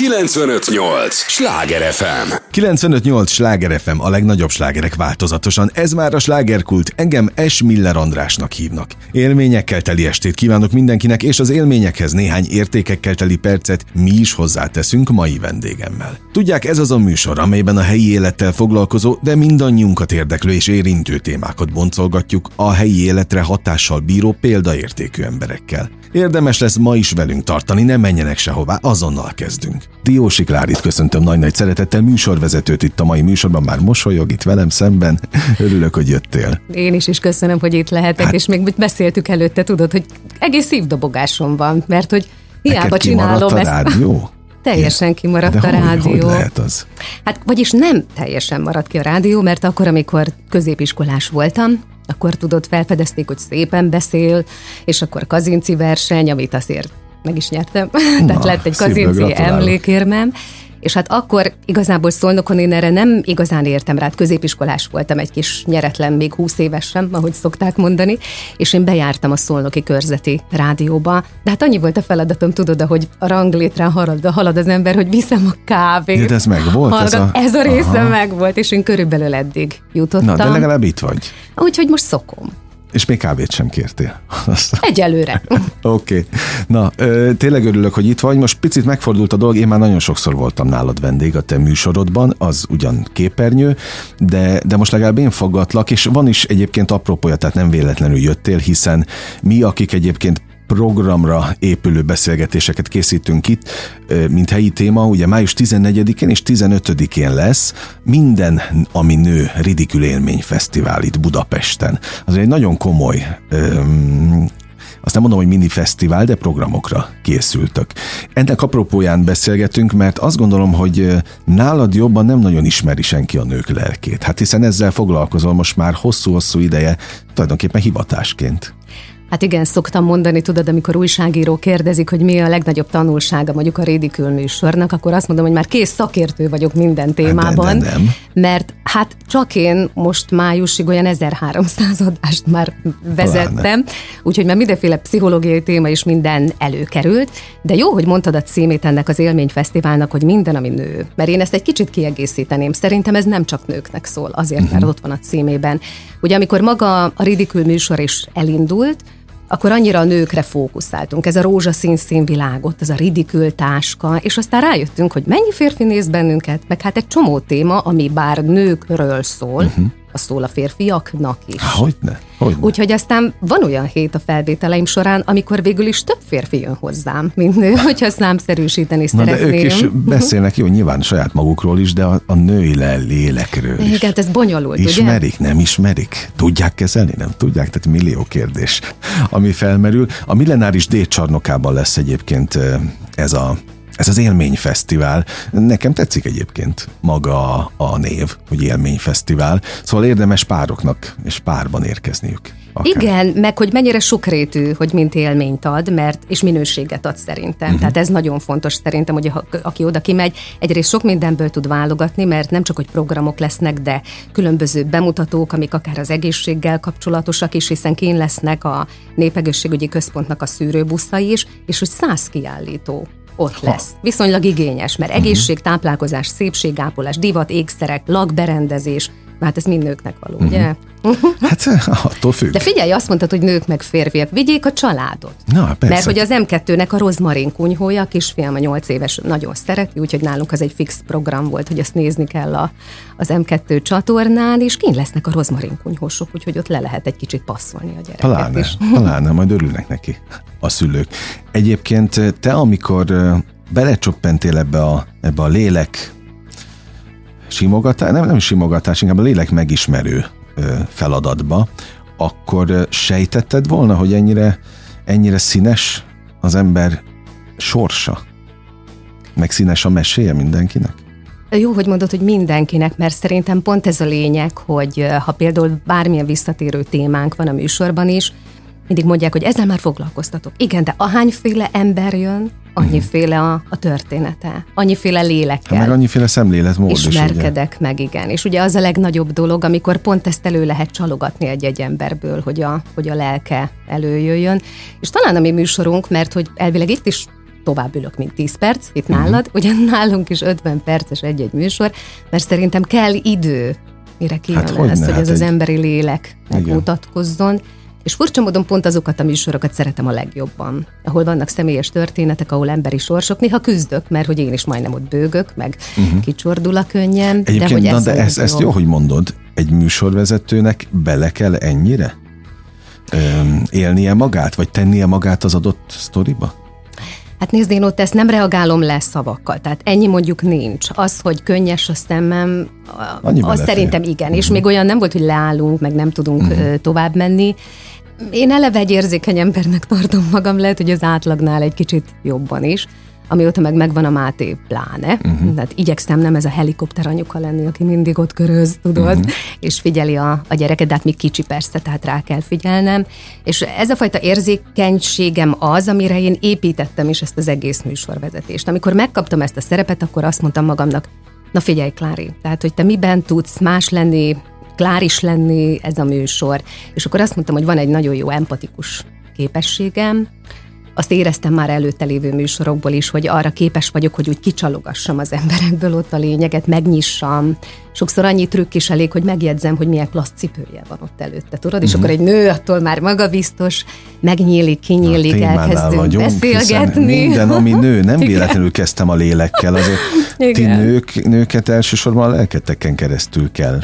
958! Sláger FM! 958! Sláger FM, a legnagyobb slágerek változatosan. Ez már a slágerkult. Engem S. Miller Andrásnak hívnak. Élményekkel teli estét kívánok mindenkinek, és az élményekhez néhány értékekkel teli percet mi is hozzáteszünk mai vendégemmel. Tudják, ez az a műsor, amelyben a helyi élettel foglalkozó, de mindannyiunkat érdeklő és érintő témákat boncolgatjuk a helyi életre hatással bíró példaértékű emberekkel. Érdemes lesz ma is velünk tartani, ne menjenek sehová, azonnal kezdünk. Diósi Klárit köszöntöm nagy-nagy szeretettel, műsorvezetőt itt a mai műsorban, már mosolyog itt velem szemben. Örülök, hogy jöttél. Én is is köszönöm, hogy itt lehetek, hát, és még beszéltük előtte, tudod, hogy egész szívdobogásom van, mert hogy hiába csinálom a ezt. Rádió? Teljesen kimaradt De a hogy, rádió. Hogy lehet az? Hát, vagyis nem teljesen maradt ki a rádió, mert akkor, amikor középiskolás voltam, akkor tudod, felfedezték, hogy szépen beszél, és akkor kazinci verseny, amit azért meg is nyertem. Na, Tehát lett egy kazinci emlékérmem, és hát akkor igazából Szolnokon én erre nem igazán értem rá, hát középiskolás voltam, egy kis nyeretlen, még 20 évesen, ahogy szokták mondani, és én bejártam a Szolnoki körzeti rádióba, de hát annyi volt a feladatom, tudod, hogy a ranglétrán halad, halad az ember, hogy viszem a kávét. De ez meg volt? Ez a, ez a része meg volt, és én körülbelül eddig jutottam. Na, de legalább itt vagy. Úgyhogy most szokom. És még kávét sem kértél. Egyelőre. Oké. okay. Na, ö, tényleg örülök, hogy itt vagy. Most picit megfordult a dolog. Én már nagyon sokszor voltam nálad vendég a te műsorodban, az ugyan képernyő, de, de most legalább én fogadlak, és van is egyébként apropója, tehát nem véletlenül jöttél, hiszen mi, akik egyébként programra épülő beszélgetéseket készítünk itt, mint helyi téma, ugye május 14-én és 15-én lesz minden, ami nő Ridikül Élmény Fesztivál itt Budapesten. Az egy nagyon komoly öm, azt nem mondom, hogy mini fesztivál, de programokra készültök. Ennek apropóján beszélgetünk, mert azt gondolom, hogy nálad jobban nem nagyon ismeri senki a nők lelkét. Hát hiszen ezzel foglalkozol most már hosszú-hosszú ideje, tulajdonképpen hivatásként. Hát igen, szoktam mondani, tudod, amikor újságíró kérdezik, hogy mi a legnagyobb tanulsága mondjuk a Rédikül műsornak, akkor azt mondom, hogy már kész szakértő vagyok minden témában. De, de nem. Mert hát csak én most májusig olyan 1300 adást már vezettem, úgyhogy már mindenféle pszichológiai téma is minden előkerült, de jó, hogy mondtad a címét ennek az élményfesztiválnak, hogy minden, ami nő. Mert én ezt egy kicsit kiegészíteném. Szerintem ez nem csak nőknek szól, azért, mert uh-huh. ott van a címében. Ugye amikor maga a Ridikül műsor is elindult, akkor annyira a nőkre fókuszáltunk. Ez a rózsaszín színvilágot, ez a ridikül táska, és aztán rájöttünk, hogy mennyi férfi néz bennünket, meg hát egy csomó téma, ami bár nőkről szól, uh-huh a szól a férfiaknak is. Hogyne, hogyne. Úgyhogy aztán van olyan hét a felvételeim során, amikor végül is több férfi jön hozzám, mint nő, hogyha számszerűsíteni Na szeretném. de ők is beszélnek, jó, nyilván saját magukról is, de a, a női lélekről is. Igen, ez bonyolult, Ismerik, ugye? nem ismerik? Tudják kezelni, nem tudják? Tehát millió kérdés, ami felmerül. A millenáris D csarnokában lesz egyébként ez a ez az élményfesztivál. Nekem tetszik egyébként maga a név, hogy élményfesztivál. Szóval érdemes pároknak és párban érkezniük. Akár. Igen, meg hogy mennyire sokrétű, hogy mint élményt ad, mert és minőséget ad szerintem. Uh-huh. Tehát ez nagyon fontos szerintem, hogy a, aki oda kimegy, egyrészt sok mindenből tud válogatni, mert nem csak, hogy programok lesznek, de különböző bemutatók, amik akár az egészséggel kapcsolatosak is, hiszen kín lesznek a Népegészségügyi Központnak a szűrőbuszai is, és hogy száz kiállító ott lesz. Viszonylag igényes, mert mhm. egészség, táplálkozás, szépségápolás, divat, ékszerek, lakberendezés, hát ez mind nőknek való, uh-huh. ugye? Hát attól függ. De figyelj, azt mondtad, hogy nők meg férfiak, vigyék a családot. Na, persze. Mert hogy az M2-nek a rozmarin kunyhója, a kisfiam a 8 éves nagyon szereti, úgyhogy nálunk az egy fix program volt, hogy ezt nézni kell a, az M2 csatornán, és kint lesznek a rozmarin kunyhósok, úgyhogy ott le lehet egy kicsit passzolni a gyereket Haláne, is. haláne, majd örülnek neki a szülők. Egyébként te, amikor belecsoppentél ebbe a, ebbe a lélek simogatás, nem, nem simogatás, inkább a lélek megismerő feladatba, akkor sejtetted volna, hogy ennyire, ennyire színes az ember sorsa? Meg színes a meséje mindenkinek? Jó, hogy mondod, hogy mindenkinek, mert szerintem pont ez a lényeg, hogy ha például bármilyen visszatérő témánk van a műsorban is, mindig mondják, hogy ezzel már foglalkoztatok. Igen, de ahányféle ember jön, annyiféle a, a története, annyiféle lélekkel. Hát meg annyiféle szemléletmód Ismerkedek ugye? meg, igen. És ugye az a legnagyobb dolog, amikor pont ezt elő lehet csalogatni egy-egy emberből, hogy a, hogy a lelke előjöjjön. És talán a mi műsorunk, mert hogy elvileg itt is tovább ülök, mint 10 perc, itt uh-huh. nálad, ugye nálunk is 50 perces egy-egy műsor, mert szerintem kell idő, mire kijön hát, lesz, hogy hát ez egy... az emberi lélek megmutatkozzon. Igen. És furcsa módon pont azokat a műsorokat szeretem a legjobban, ahol vannak személyes történetek, ahol emberi sorsok. Néha küzdök, mert hogy én is majdnem ott bőgök, meg uh-huh. kicsordul a könnyen. Egyébként, de, hogy na, ez de ezt, ezt jó, hogy mondod, egy műsorvezetőnek bele kell ennyire öm, élnie magát, vagy tennie magát az adott sztoriba? Hát nézd, én ott ezt nem reagálom le szavakkal, tehát ennyi mondjuk nincs. Az, hogy könnyes a szemem, Annyi az szerintem igen, uh-huh. és mhm. még olyan nem volt, hogy leállunk, meg nem tudunk uh-huh. tovább menni. Én eleve egy érzékeny embernek tartom magam, lehet, hogy az átlagnál egy kicsit jobban is amióta meg megvan a Máté pláne. Uh-huh. Tehát igyekszem nem ez a helikopter anyuka lenni, aki mindig ott köröz, tudod, uh-huh. és figyeli a, a gyereket, de hát még kicsi persze, tehát rá kell figyelnem. És ez a fajta érzékenységem az, amire én építettem is ezt az egész műsorvezetést. Amikor megkaptam ezt a szerepet, akkor azt mondtam magamnak, na figyelj, Klári, tehát, hogy te miben tudsz más lenni, kláris lenni ez a műsor. És akkor azt mondtam, hogy van egy nagyon jó empatikus képességem, azt éreztem már előtte lévő műsorokból is, hogy arra képes vagyok, hogy úgy kicsalogassam az emberekből ott a lényeget, megnyissam. Sokszor annyi trükk is elég, hogy megjegyzem, hogy milyen klassz cipője van ott előtte, tudod? És uh-huh. akkor egy nő attól már magabiztos, megnyílik, kinyílik, elkezdünk vagyunk, beszélgetni. Minden, ami nő, nem véletlenül kezdtem a lélekkel, azért Igen. ti nők, nőket elsősorban a lelketeken keresztül kell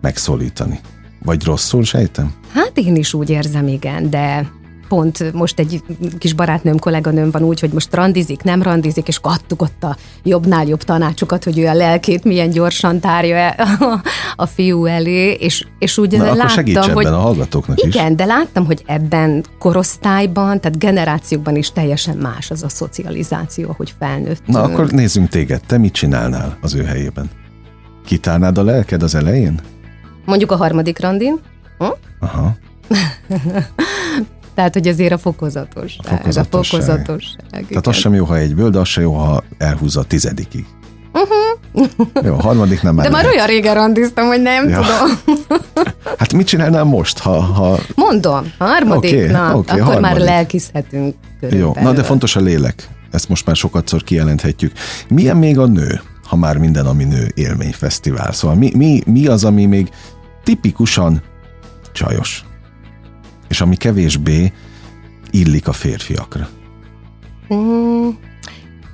megszólítani. Vagy rosszul sejtem? Hát én is úgy érzem, igen, de pont most egy kis barátnőm, kolléganőm van úgy, hogy most randizik, nem randizik, és ott a jobbnál jobb tanácsokat, hogy ő a lelkét milyen gyorsan tárja a, a fiú elé, és, és úgy Na, láttam, hogy... a hallgatóknak igen, is. de láttam, hogy ebben korosztályban, tehát generációkban is teljesen más az a szocializáció, hogy felnőtt. Na, akkor nézzünk téged. Te mit csinálnál az ő helyében? Kitárnád a lelked az elején? Mondjuk a harmadik randin. Hm? Aha. Tehát, hogy azért a fokozatosság. A fokozatosság. A fokozatosság Tehát az sem jó, ha egyből, de az sem jó, ha elhúzza a tizedikig. Uh-huh. Jó, a harmadik nem De már olyan régen randiztam, hogy nem ja. tudom. Hát mit csinálnál most, ha... ha... Mondom, a harmadik, okay, na, okay, akkor harmadik. már lelkizhetünk körülbelül. Jó, na de fontos a lélek. Ezt most már sokatszor kijelenthetjük. Milyen még a nő, ha már minden, ami nő élményfesztivál? Szóval mi, mi, mi az, ami még tipikusan csajos? és ami kevésbé illik a férfiakra? Mm.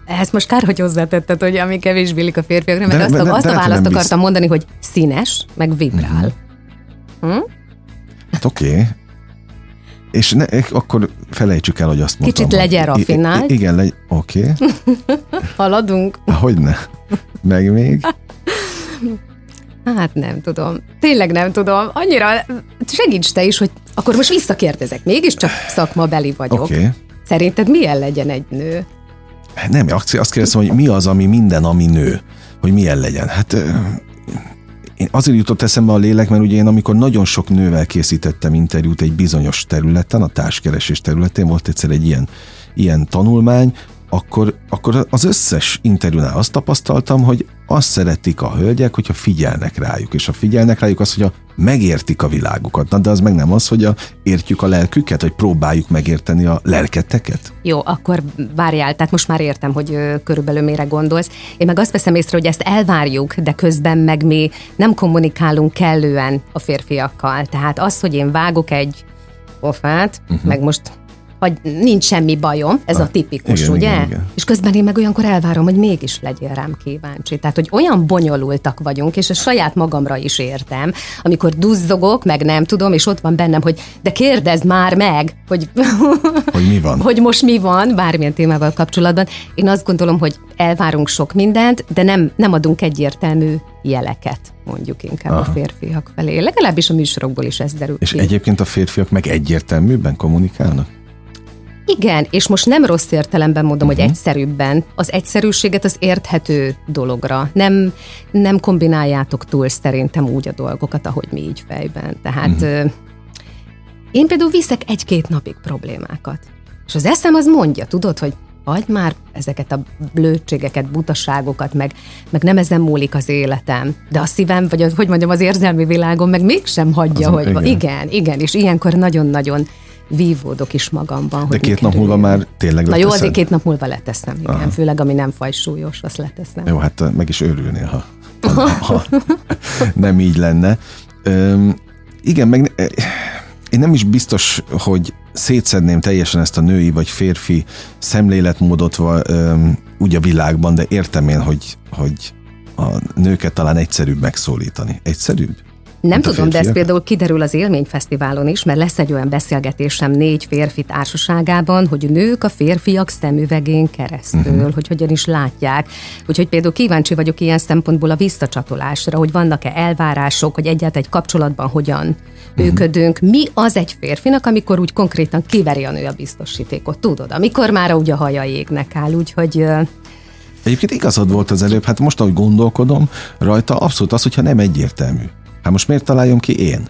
Ezt most kár, hogy hozzátetted, hogy ami kevésbé illik a férfiakra, mert de, azt, de, azt de, a választ akartam mondani, hogy színes, meg vibrál. Mm-hmm. Hm? Hát oké. Okay. És ne, akkor felejtsük el, hogy azt mondtam. Kicsit legyen rafinált. igen, legy, oké. Okay. Haladunk. Hogyne. Meg még. Hát nem tudom. Tényleg nem tudom. Annyira segíts te is, hogy akkor most visszakérdezek. Mégiscsak szakmabeli vagyok. Okay. Szerinted milyen legyen egy nő? Nem, azt kérdezem, hogy mi az, ami minden, ami nő. Hogy milyen legyen. Hát én azért jutott eszembe a lélek, mert ugye én amikor nagyon sok nővel készítettem interjút egy bizonyos területen, a társkeresés területén, volt egyszer egy ilyen, ilyen tanulmány, akkor, akkor az összes interjúnál azt tapasztaltam, hogy azt szeretik a hölgyek, hogyha figyelnek rájuk, és ha figyelnek rájuk, az, hogy a megértik a világukat. Na, de az meg nem az, hogy a, értjük a lelküket, hogy próbáljuk megérteni a lelketeket? Jó, akkor várjál, tehát most már értem, hogy ö, körülbelül mire gondolsz. Én meg azt veszem észre, hogy ezt elvárjuk, de közben meg mi nem kommunikálunk kellően a férfiakkal. Tehát az, hogy én vágok egy pofát, uh-huh. meg most hogy nincs semmi bajom, ez ah, a tipikus, igen, ugye? Igen, igen. És közben én meg olyankor elvárom, hogy mégis legyél rám kíváncsi. Tehát, hogy olyan bonyolultak vagyunk, és a saját magamra is értem, amikor duzzogok, meg nem tudom, és ott van bennem, hogy de kérdezd már meg, hogy, hogy mi van. hogy most mi van, bármilyen témával kapcsolatban. Én azt gondolom, hogy elvárunk sok mindent, de nem, nem adunk egyértelmű jeleket, mondjuk inkább Aha. a férfiak felé. Legalábbis a műsorokból is ez derül És ki. egyébként a férfiak meg egyértelműbben kommunikálnak? Igen, és most nem rossz értelemben mondom, hogy mhm. egyszerűbben. Az egyszerűséget az érthető dologra. Nem, nem kombináljátok túl szerintem úgy a dolgokat, ahogy mi így fejben. Tehát uh-huh. én például viszek egy-két napig problémákat. És az eszem az mondja, tudod, hogy hagy már ezeket a blödségeket, butaságokat, meg, meg nem ezen múlik az életem. De a szívem, vagy az, hogy mondjam, az érzelmi világom meg mégsem hagyja, az, hogy igen. igen, igen, és ilyenkor nagyon-nagyon vívódok is magamban. De két nap múlva már tényleg Na jó, azért két nap múlva leteszem, igen. Aha. Főleg, ami nem fajsúlyos, azt leteszem. Jó, hát meg is örülnél, ha, ha, ha nem így lenne. Üm, igen, meg én nem is biztos, hogy szétszedném teljesen ezt a női vagy férfi szemléletmódot üm, úgy a világban, de értem én, hogy, hogy a nőket talán egyszerűbb megszólítani. Egyszerűbb? Nem tudom, de ez például kiderül az Élményfesztiválon is, mert lesz egy olyan beszélgetésem négy férfi társaságában, hogy nők a férfiak szemüvegén keresztül, uh-huh. hogy hogyan is látják. Úgyhogy például kíváncsi vagyok ilyen szempontból a visszacsatolásra, hogy vannak-e elvárások, hogy egyáltalán egy kapcsolatban hogyan uh-huh. működünk. Mi az egy férfinak, amikor úgy konkrétan kiveri a nő a biztosítékot, tudod? Amikor már úgy a haja égnek áll, úgyhogy Egyébként igazad volt az előbb, hát most, ahogy gondolkodom rajta, abszolút az, hogyha nem egyértelmű. Hát most miért találjam ki én?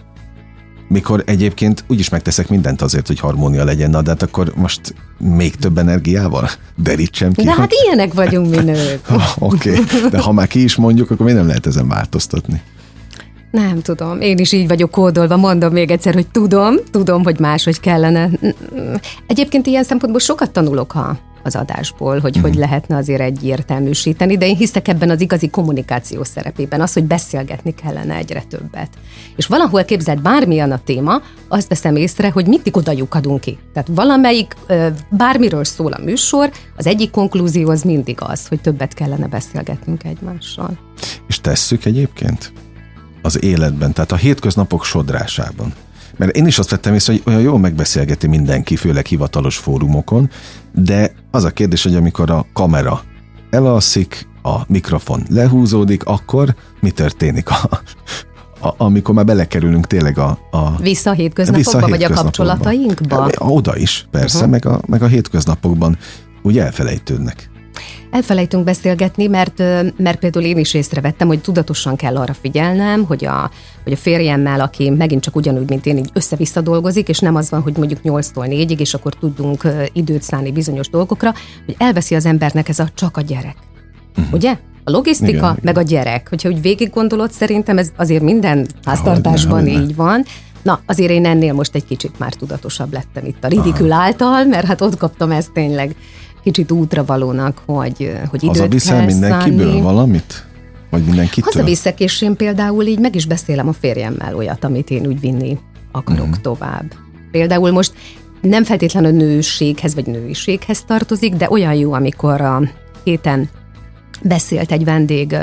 Mikor egyébként úgyis megteszek mindent azért, hogy harmónia legyen, na, de hát akkor most még több energiával derítsem ki. De hát ilyenek vagyunk mi nők. Oké, okay. de ha már ki is mondjuk, akkor mi nem lehet ezen változtatni? Nem tudom, én is így vagyok kódolva, mondom még egyszer, hogy tudom, tudom, hogy máshogy kellene. Egyébként ilyen szempontból sokat tanulok, ha az adásból, hogy mm. hogy lehetne azért egyértelműsíteni, de én hiszek ebben az igazi kommunikáció szerepében, az, hogy beszélgetni kellene egyre többet. És valahol képzeld, bármilyen a téma, azt veszem észre, hogy mindig oda lyukadunk ki. Tehát valamelyik, bármiről szól a műsor, az egyik konklúzió az mindig az, hogy többet kellene beszélgetnünk egymással. És tesszük egyébként? Az életben, tehát a hétköznapok sodrásában. Mert én is azt vettem észre, hogy olyan jól megbeszélgeti mindenki, főleg hivatalos fórumokon, de az a kérdés, hogy amikor a kamera elalszik, a mikrofon lehúzódik, akkor mi történik a, a, amikor már belekerülünk tényleg a... a vissza a hétköznapokba, vissza a vagy a kapcsolatainkba? Oda is, persze, uh-huh. meg, a, meg a hétköznapokban úgy elfelejtődnek elfelejtünk beszélgetni, mert, mert például én is észrevettem, hogy tudatosan kell arra figyelnem, hogy a, hogy a férjemmel, aki megint csak ugyanúgy, mint én, így össze-vissza dolgozik, és nem az van, hogy mondjuk 8-tól 4-ig, és akkor tudunk időt szállni bizonyos dolgokra, hogy elveszi az embernek ez a csak a gyerek. Uh-huh. Ugye? A logisztika, igen, meg igen. a gyerek. Hogyha úgy végig gondolod, szerintem ez azért minden háztartásban Ahogy így van. Na, azért én ennél most egy kicsit már tudatosabb lettem itt a ridikül által, mert hát ott kaptam ezt tényleg kicsit útravalónak, hogy, hogy időt Hazaviszel kell mindenkiből szállni. valamit? Vagy mindenkitől? Hazaviszek, és én például így meg is beszélem a férjemmel olyat, amit én úgy vinni akarok mm. tovább. Például most nem feltétlenül a nőséghez vagy nőiséghez tartozik, de olyan jó, amikor a héten beszélt egy vendég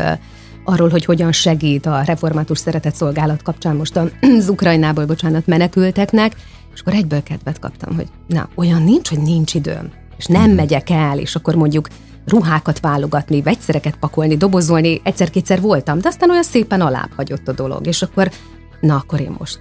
arról, hogy hogyan segít a református szeretett szolgálat kapcsán most az Ukrajnából, bocsánat, menekülteknek, és akkor egyből kedvet kaptam, hogy na, olyan nincs, hogy nincs időm és nem megyek el, és akkor mondjuk ruhákat válogatni, vegyszereket pakolni, dobozolni, egyszer-kétszer voltam, de aztán olyan szépen alább hagyott a dolog, és akkor, na akkor én most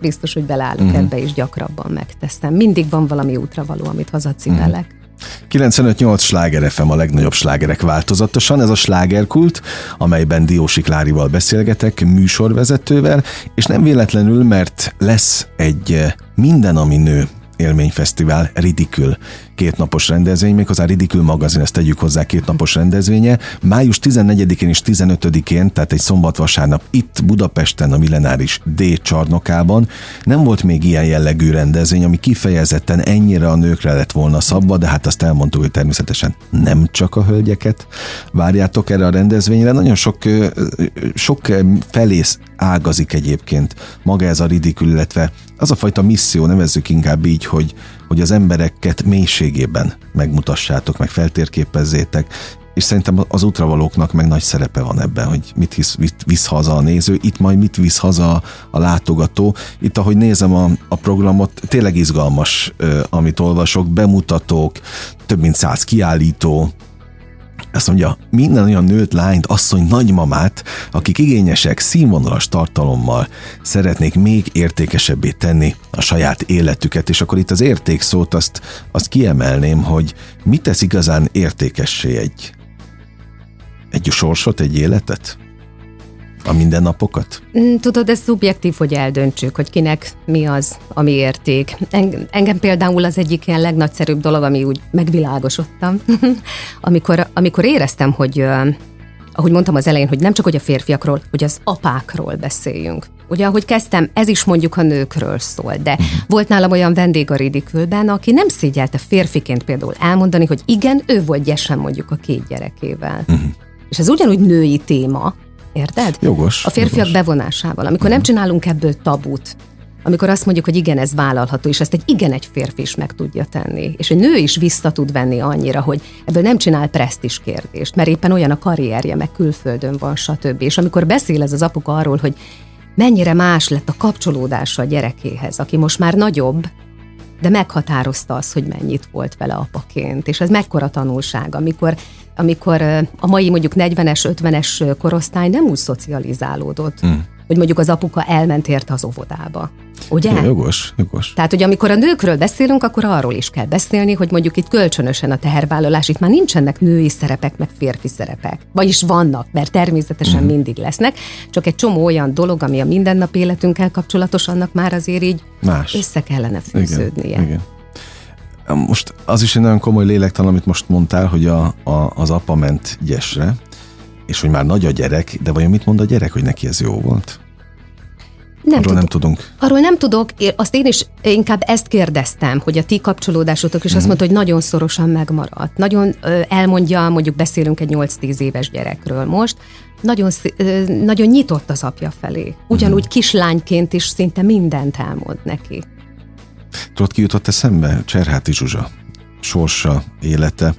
biztos, hogy beleállok uh-huh. ebbe, és gyakrabban megteszem. Mindig van valami útravaló, amit hazacipelek. Uh-huh. 95-8 sláger FM a legnagyobb slágerek változatosan, ez a slágerkult, amelyben Diósi Klárival beszélgetek, műsorvezetővel, és nem véletlenül, mert lesz egy Minden, ami nő élményfesztivál Ridikül kétnapos rendezvény, méghozzá Ridikül magazin, ezt tegyük hozzá kétnapos rendezvénye. Május 14-én és 15-én, tehát egy szombat-vasárnap itt Budapesten a Millenáris D csarnokában nem volt még ilyen jellegű rendezvény, ami kifejezetten ennyire a nőkre lett volna szabva, de hát azt elmondtuk, hogy természetesen nem csak a hölgyeket várjátok erre a rendezvényre. Nagyon sok, sok felész ágazik egyébként maga ez a ridikül, illetve az a fajta misszió, nevezzük inkább így, hogy, hogy az embereket mélységében megmutassátok, meg feltérképezzétek, és szerintem az útravalóknak meg nagy szerepe van ebben, hogy mit, hisz, mit visz haza a néző, itt majd mit visz haza a látogató. Itt, ahogy nézem a, a programot, tényleg izgalmas, amit olvasok, bemutatók, több mint száz kiállító, azt mondja, minden olyan nőt, lányt, asszony, nagymamát, akik igényesek, színvonalas tartalommal szeretnék még értékesebbé tenni a saját életüket, és akkor itt az érték szót azt, azt kiemelném, hogy mit tesz igazán értékessé egy, egy sorsot, egy életet? A mindennapokat? Mm, tudod, ez szubjektív, hogy eldöntsük, hogy kinek mi az, ami érték. Engem például az egyik ilyen legnagyszerűbb dolog, ami úgy megvilágosodtam, amikor, amikor éreztem, hogy ahogy mondtam az elején, hogy nem csak hogy a férfiakról, hogy az apákról beszéljünk. Ugye, ahogy kezdtem, ez is mondjuk a nőkről szól, de uh-huh. volt nálam olyan vendég a ridikülben, aki nem szégyelte férfiként például elmondani, hogy igen, ő volt gyesen mondjuk a két gyerekével. Uh-huh. És ez ugyanúgy női téma, érted? Jogos. A férfiak jogos. bevonásával. Amikor nem csinálunk ebből tabut, amikor azt mondjuk, hogy igen, ez vállalható, és ezt egy igen egy férfi is meg tudja tenni, és egy nő is vissza tud venni annyira, hogy ebből nem csinál presztis kérdést, mert éppen olyan a karrierje, meg külföldön van, stb. És amikor beszél ez az apuka arról, hogy mennyire más lett a kapcsolódása a gyerekéhez, aki most már nagyobb, de meghatározta az, hogy mennyit volt vele apaként. És ez mekkora tanulság, amikor, amikor a mai mondjuk 40-es, 50-es korosztály nem úgy szocializálódott, mm. Hogy mondjuk az apuka elment érte az óvodába. Ugye? Ja, jogos, jogos. Tehát, hogy amikor a nőkről beszélünk, akkor arról is kell beszélni, hogy mondjuk itt kölcsönösen a tehervállalás, itt már nincsenek női szerepek, meg férfi szerepek. Vagyis vannak, mert természetesen mm. mindig lesznek, csak egy csomó olyan dolog, ami a mindennapi életünkkel kapcsolatos, annak már azért így Más. össze kellene fűződnie. Igen, igen. Most az is egy nagyon komoly lélektan, amit most mondtál, hogy a, a, az apa ment gyesre, és hogy már nagy a gyerek, de vajon mit mond a gyerek, hogy neki ez jó volt? Nem Arról tud, nem tudunk. Arról nem tudok, azt én is inkább ezt kérdeztem, hogy a ti kapcsolódásotok is mm. azt mhm. mondta, hogy nagyon szorosan megmaradt. Nagyon elmondja, mondjuk beszélünk egy 8-10 éves gyerekről most, nagyon, nagyon nyitott az apja felé. Ugyanúgy mm. kislányként is szinte mindent elmond neki. Tudod, ki jutott eszembe? Cserháti Zsuzsa. Sorsa, élete.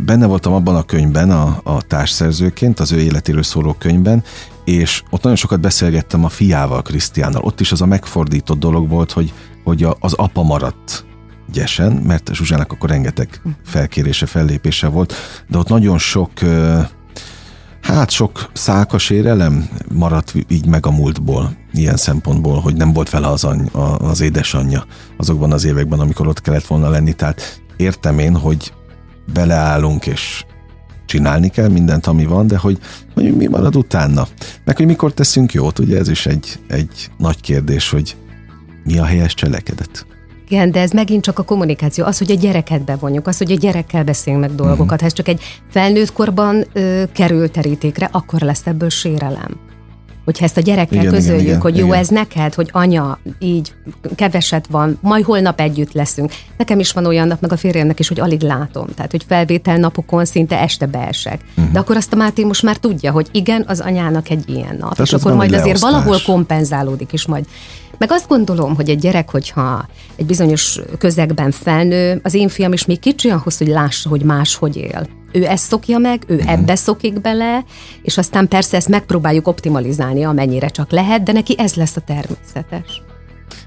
Benne voltam abban a könyvben, a, a társszerzőként, az ő életéről szóló könyvben, és ott nagyon sokat beszélgettem a fiával, Krisztiánnal. Ott is az a megfordított dolog volt, hogy, hogy a, az apa maradt gyesen, mert Zsuzsának akkor rengeteg felkérése, fellépése volt, de ott nagyon sok hát sok szálkas érelem maradt így meg a múltból, ilyen szempontból, hogy nem volt vele az, any, az édesanyja azokban az években, amikor ott kellett volna lenni, tehát értem én, hogy beleállunk, és csinálni kell mindent, ami van, de hogy, hogy mi marad utána. Meg hogy mikor teszünk jót, ugye ez is egy, egy nagy kérdés, hogy mi a helyes cselekedet. Igen, de ez megint csak a kommunikáció, az, hogy a gyereket bevonjuk, az, hogy a gyerekkel beszélünk meg dolgokat. Uh-huh. Ha ez csak egy felnőtt korban ö, kerül terítékre, akkor lesz ebből sérelem hogyha ezt a gyerekkel igen, közöljük, igen, igen, hogy jó igen. ez neked, hogy anya, így keveset van, majd holnap együtt leszünk. Nekem is van olyan nap, meg a férjemnek is, hogy alig látom. Tehát, hogy felvétel napokon szinte este beesek. Uh-huh. De akkor azt a Máté most már tudja, hogy igen, az anyának egy ilyen nap. Tehát és akkor majd azért valahol kompenzálódik is majd. Meg azt gondolom, hogy egy gyerek, hogyha egy bizonyos közegben felnő, az én fiam is még kicsi ahhoz, hogy lássa, hogy más hogy él ő ezt szokja meg, ő uh-huh. ebbe szokik bele, és aztán persze ezt megpróbáljuk optimalizálni, amennyire csak lehet, de neki ez lesz a természetes.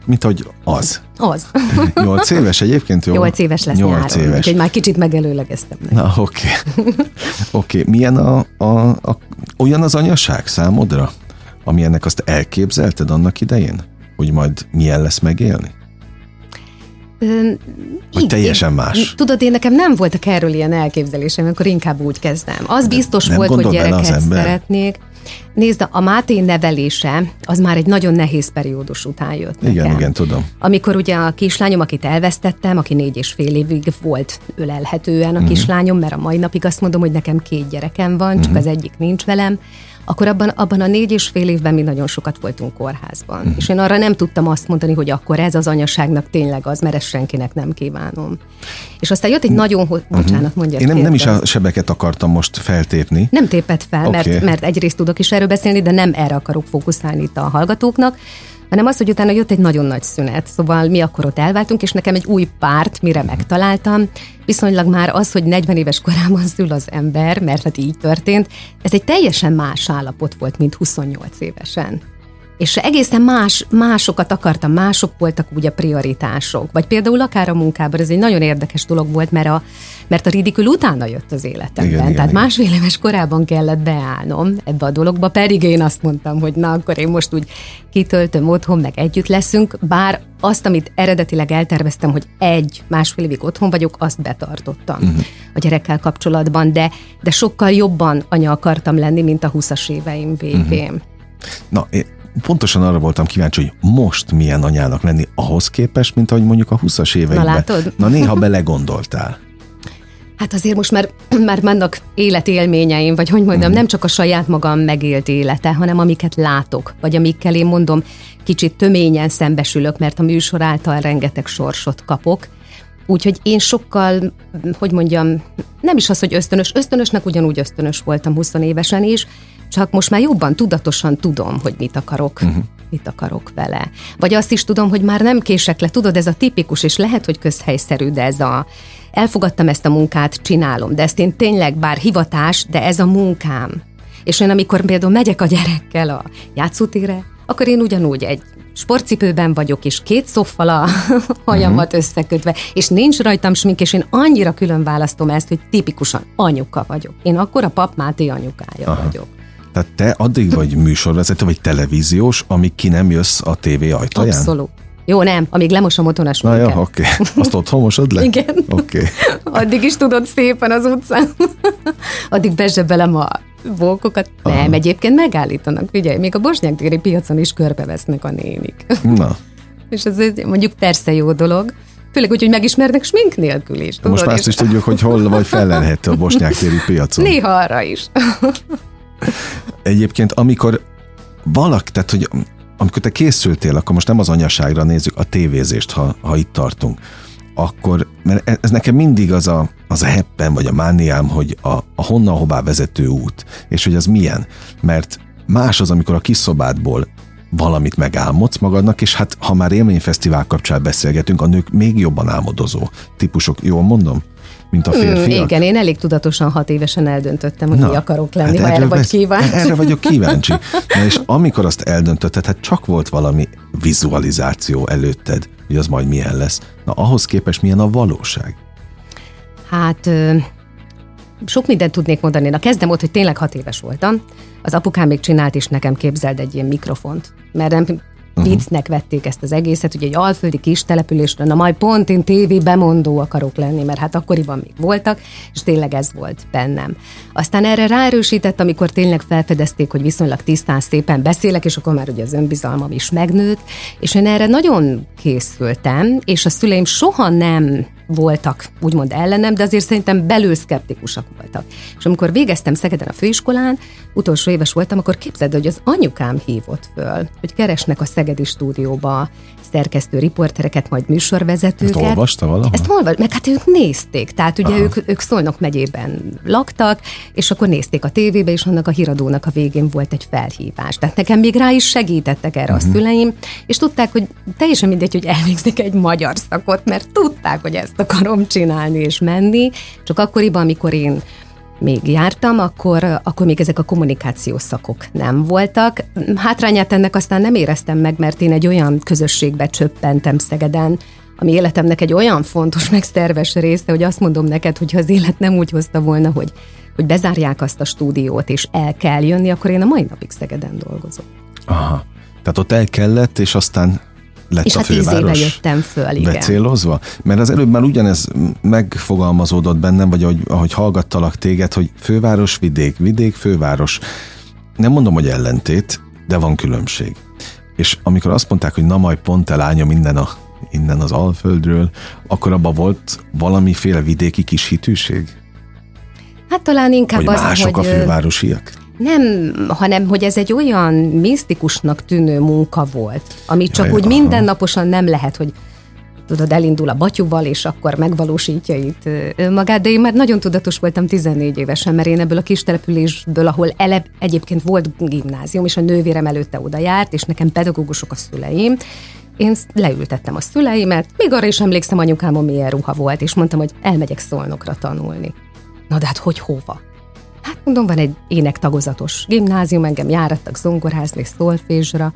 Mint hogy az. Az. Nyolc éves egyébként, jó? Nyolc éves lesz Nyolc nyáron, éves. úgyhogy már kicsit megelőlegeztem. Neki. Na, oké. Okay. Oké, okay. milyen a, a, a, olyan az anyaság számodra, ami ennek azt elképzelted annak idején? Hogy majd milyen lesz megélni? Vagy teljesen más? Tudod, én nekem nem voltak erről ilyen elképzelésem, akkor inkább úgy kezdem. Az De biztos nem volt, hogy gyereket szeretnék. Nézd, a Máté nevelése az már egy nagyon nehéz periódus után jött Igen, nekem. igen, tudom. Amikor ugye a kislányom, akit elvesztettem, aki négy és fél évig volt ölelhetően a uh-huh. kislányom, mert a mai napig azt mondom, hogy nekem két gyerekem van, csak uh-huh. az egyik nincs velem, akkor abban, abban a négy és fél évben mi nagyon sokat voltunk kórházban. Mm. És én arra nem tudtam azt mondani, hogy akkor ez az anyaságnak tényleg az, mert ezt senkinek nem kívánom. És aztán jött egy nagyon, ho- uh-huh. bocsánat, mondja. Én nem, nem is a sebeket akartam most feltépni. Nem tépett fel, okay. mert, mert egyrészt tudok is erről beszélni, de nem erre akarok fókuszálni itt a hallgatóknak, hanem az, hogy utána jött egy nagyon nagy szünet. Szóval mi akkor ott elváltunk, és nekem egy új párt, mire megtaláltam, viszonylag már az, hogy 40 éves korában szül az ember, mert hát így történt, ez egy teljesen más állapot volt, mint 28 évesen és egészen más, másokat akartam, mások voltak úgy a prioritások. Vagy például akár a munkában, ez egy nagyon érdekes dolog volt, mert a, mert a ridikül utána jött az életemben. Igen, Tehát igen, másfél éves korában kellett beállnom ebbe a dologba, pedig én azt mondtam, hogy na, akkor én most úgy kitöltöm otthon, meg együtt leszünk, bár azt, amit eredetileg elterveztem, hogy egy, másfél évig otthon vagyok, azt betartottam uh-huh. a gyerekkel kapcsolatban, de, de sokkal jobban anya akartam lenni, mint a 20-as éveim végén. Uh-huh. Na, pontosan arra voltam kíváncsi, hogy most milyen anyának lenni ahhoz képest, mint ahogy mondjuk a 20-as években. Na látod? Na néha belegondoltál. Hát azért most már, már vannak életélményeim, vagy hogy mondjam, mm. nem csak a saját magam megélt élete, hanem amiket látok, vagy amikkel én mondom, kicsit töményen szembesülök, mert a műsor által rengeteg sorsot kapok. Úgyhogy én sokkal, hogy mondjam, nem is az, hogy ösztönös, ösztönösnek ugyanúgy ösztönös voltam 20 évesen is, csak most már jobban, tudatosan tudom, hogy mit akarok. Uh-huh mit akarok vele. Vagy azt is tudom, hogy már nem kések le, tudod, ez a tipikus, és lehet, hogy közhelyszerű, de ez a elfogadtam ezt a munkát, csinálom, de ezt én tényleg, bár hivatás, de ez a munkám. És én amikor például megyek a gyerekkel a játszótére, akkor én ugyanúgy egy sportcipőben vagyok, és két szoffal a hajamat uh-huh. összekötve, és nincs rajtam smink, és én annyira külön választom ezt, hogy tipikusan anyuka vagyok. Én akkor a pap Máté anyukája Aha. vagyok. Tehát te addig vagy műsorvezető, vagy televíziós, amíg ki nem jössz a tévé ajtaján? Abszolút. Jó, nem, amíg lemosom otthon a Na jó, oké. Okay. Azt otthon mosod le? Igen. Oké. Okay. Addig is tudod szépen az utcán. Addig bezsebelem a volkokat. Aha. Nem, egyébként megállítanak. Figyelj, még a Bosnyák piacon is körbevesznek a nénik. Na. És ez mondjuk persze jó dolog, Főleg úgy, hogy megismernek smink nélkül is. Tudod, Most már azt is tudjuk, hogy hol vagy felelhető a bosnyák téri piacon. Néha arra is. Egyébként, amikor valaki, tehát hogy amikor te készültél, akkor most nem az anyaságra nézzük, a tévézést, ha, ha itt tartunk, akkor, mert e, ez nekem mindig az a, az a heppen, vagy a mániám, hogy a, a honnan hová vezető út, és hogy az milyen, mert más az, amikor a kis szobádból valamit megálmodsz magadnak, és hát ha már élményfesztivál kapcsán beszélgetünk, a nők még jobban álmodozó típusok, jól mondom? Mint a férfiak? Mm, igen, én elég tudatosan hat évesen eldöntöttem, hogy Na, mi akarok lenni, hát ha erre vagy kíváncsi. Erre vagyok kíváncsi. Na és amikor azt eldöntötted, hát csak volt valami vizualizáció előtted, hogy az majd milyen lesz. Na ahhoz képest milyen a valóság? Hát sok mindent tudnék mondani. Na kezdem ott, hogy tényleg hat éves voltam. Az apukám még csinált is nekem képzeld egy ilyen mikrofont, mert nem uh-huh. viccnek vették ezt az egészet, ugye egy alföldi kis településről, na majd pont én tévé bemondó akarok lenni, mert hát akkoriban még voltak, és tényleg ez volt bennem. Aztán erre ráerősített, amikor tényleg felfedezték, hogy viszonylag tisztán szépen beszélek, és akkor már ugye az önbizalmam is megnőtt, és én erre nagyon készültem, és a szüleim soha nem voltak úgymond ellenem, de azért szerintem belül szkeptikusak voltak. És amikor végeztem Szegeden a főiskolán, utolsó éves voltam, akkor képzeld, hogy az anyukám hívott föl, hogy keresnek a Szegedi stúdióba szerkesztő riportereket, majd műsorvezetőket. Ezt olvasta valahol? Ezt olvas, meg hát ők nézték, tehát ugye ők, ők Szolnok megyében laktak, és akkor nézték a tévébe, és annak a híradónak a végén volt egy felhívás. Tehát nekem még rá is segítettek erre uh-huh. a mhm. szüleim, és tudták, hogy teljesen mindegy, hogy elvégzik egy magyar szakot, mert tudták, hogy ezt akarom csinálni és menni, csak akkoriban, amikor én még jártam, akkor, akkor még ezek a kommunikációs szakok nem voltak. Hátrányát ennek aztán nem éreztem meg, mert én egy olyan közösségbe csöppentem Szegeden, ami életemnek egy olyan fontos, meg szerves része, hogy azt mondom neked, hogy ha az élet nem úgy hozta volna, hogy, hogy bezárják azt a stúdiót, és el kell jönni, akkor én a mai napig Szegeden dolgozom. Aha. Tehát ott el kellett, és aztán lett és a hát főváros. éve jöttem föl, igen. Becélozva? Mert az előbb már ugyanez megfogalmazódott bennem, vagy ahogy, ahogy hallgattalak téged, hogy főváros, vidék, vidék, főváros. Nem mondom, hogy ellentét, de van különbség. És amikor azt mondták, hogy na majd pont elányom minden a innen az Alföldről, akkor abban volt valamiféle vidéki kis hitűség? Hát talán inkább hogy az, mások hogy... a fővárosiak? Nem, hanem hogy ez egy olyan misztikusnak tűnő munka volt, ami csak Jaj, úgy aha. mindennaposan nem lehet, hogy tudod, elindul a batyuval, és akkor megvalósítja itt magát, de én már nagyon tudatos voltam 14 évesen, mert én ebből a kis településből, ahol ele, egyébként volt gimnázium, és a nővérem előtte oda járt, és nekem pedagógusok a szüleim, én leültettem a szüleimet, még arra is emlékszem anyukámon milyen ruha volt, és mondtam, hogy elmegyek szolnokra tanulni. Na de hát hogy hova? Hát mondom, van egy énektagozatos gimnázium, engem járattak zongorázni, szolfésra.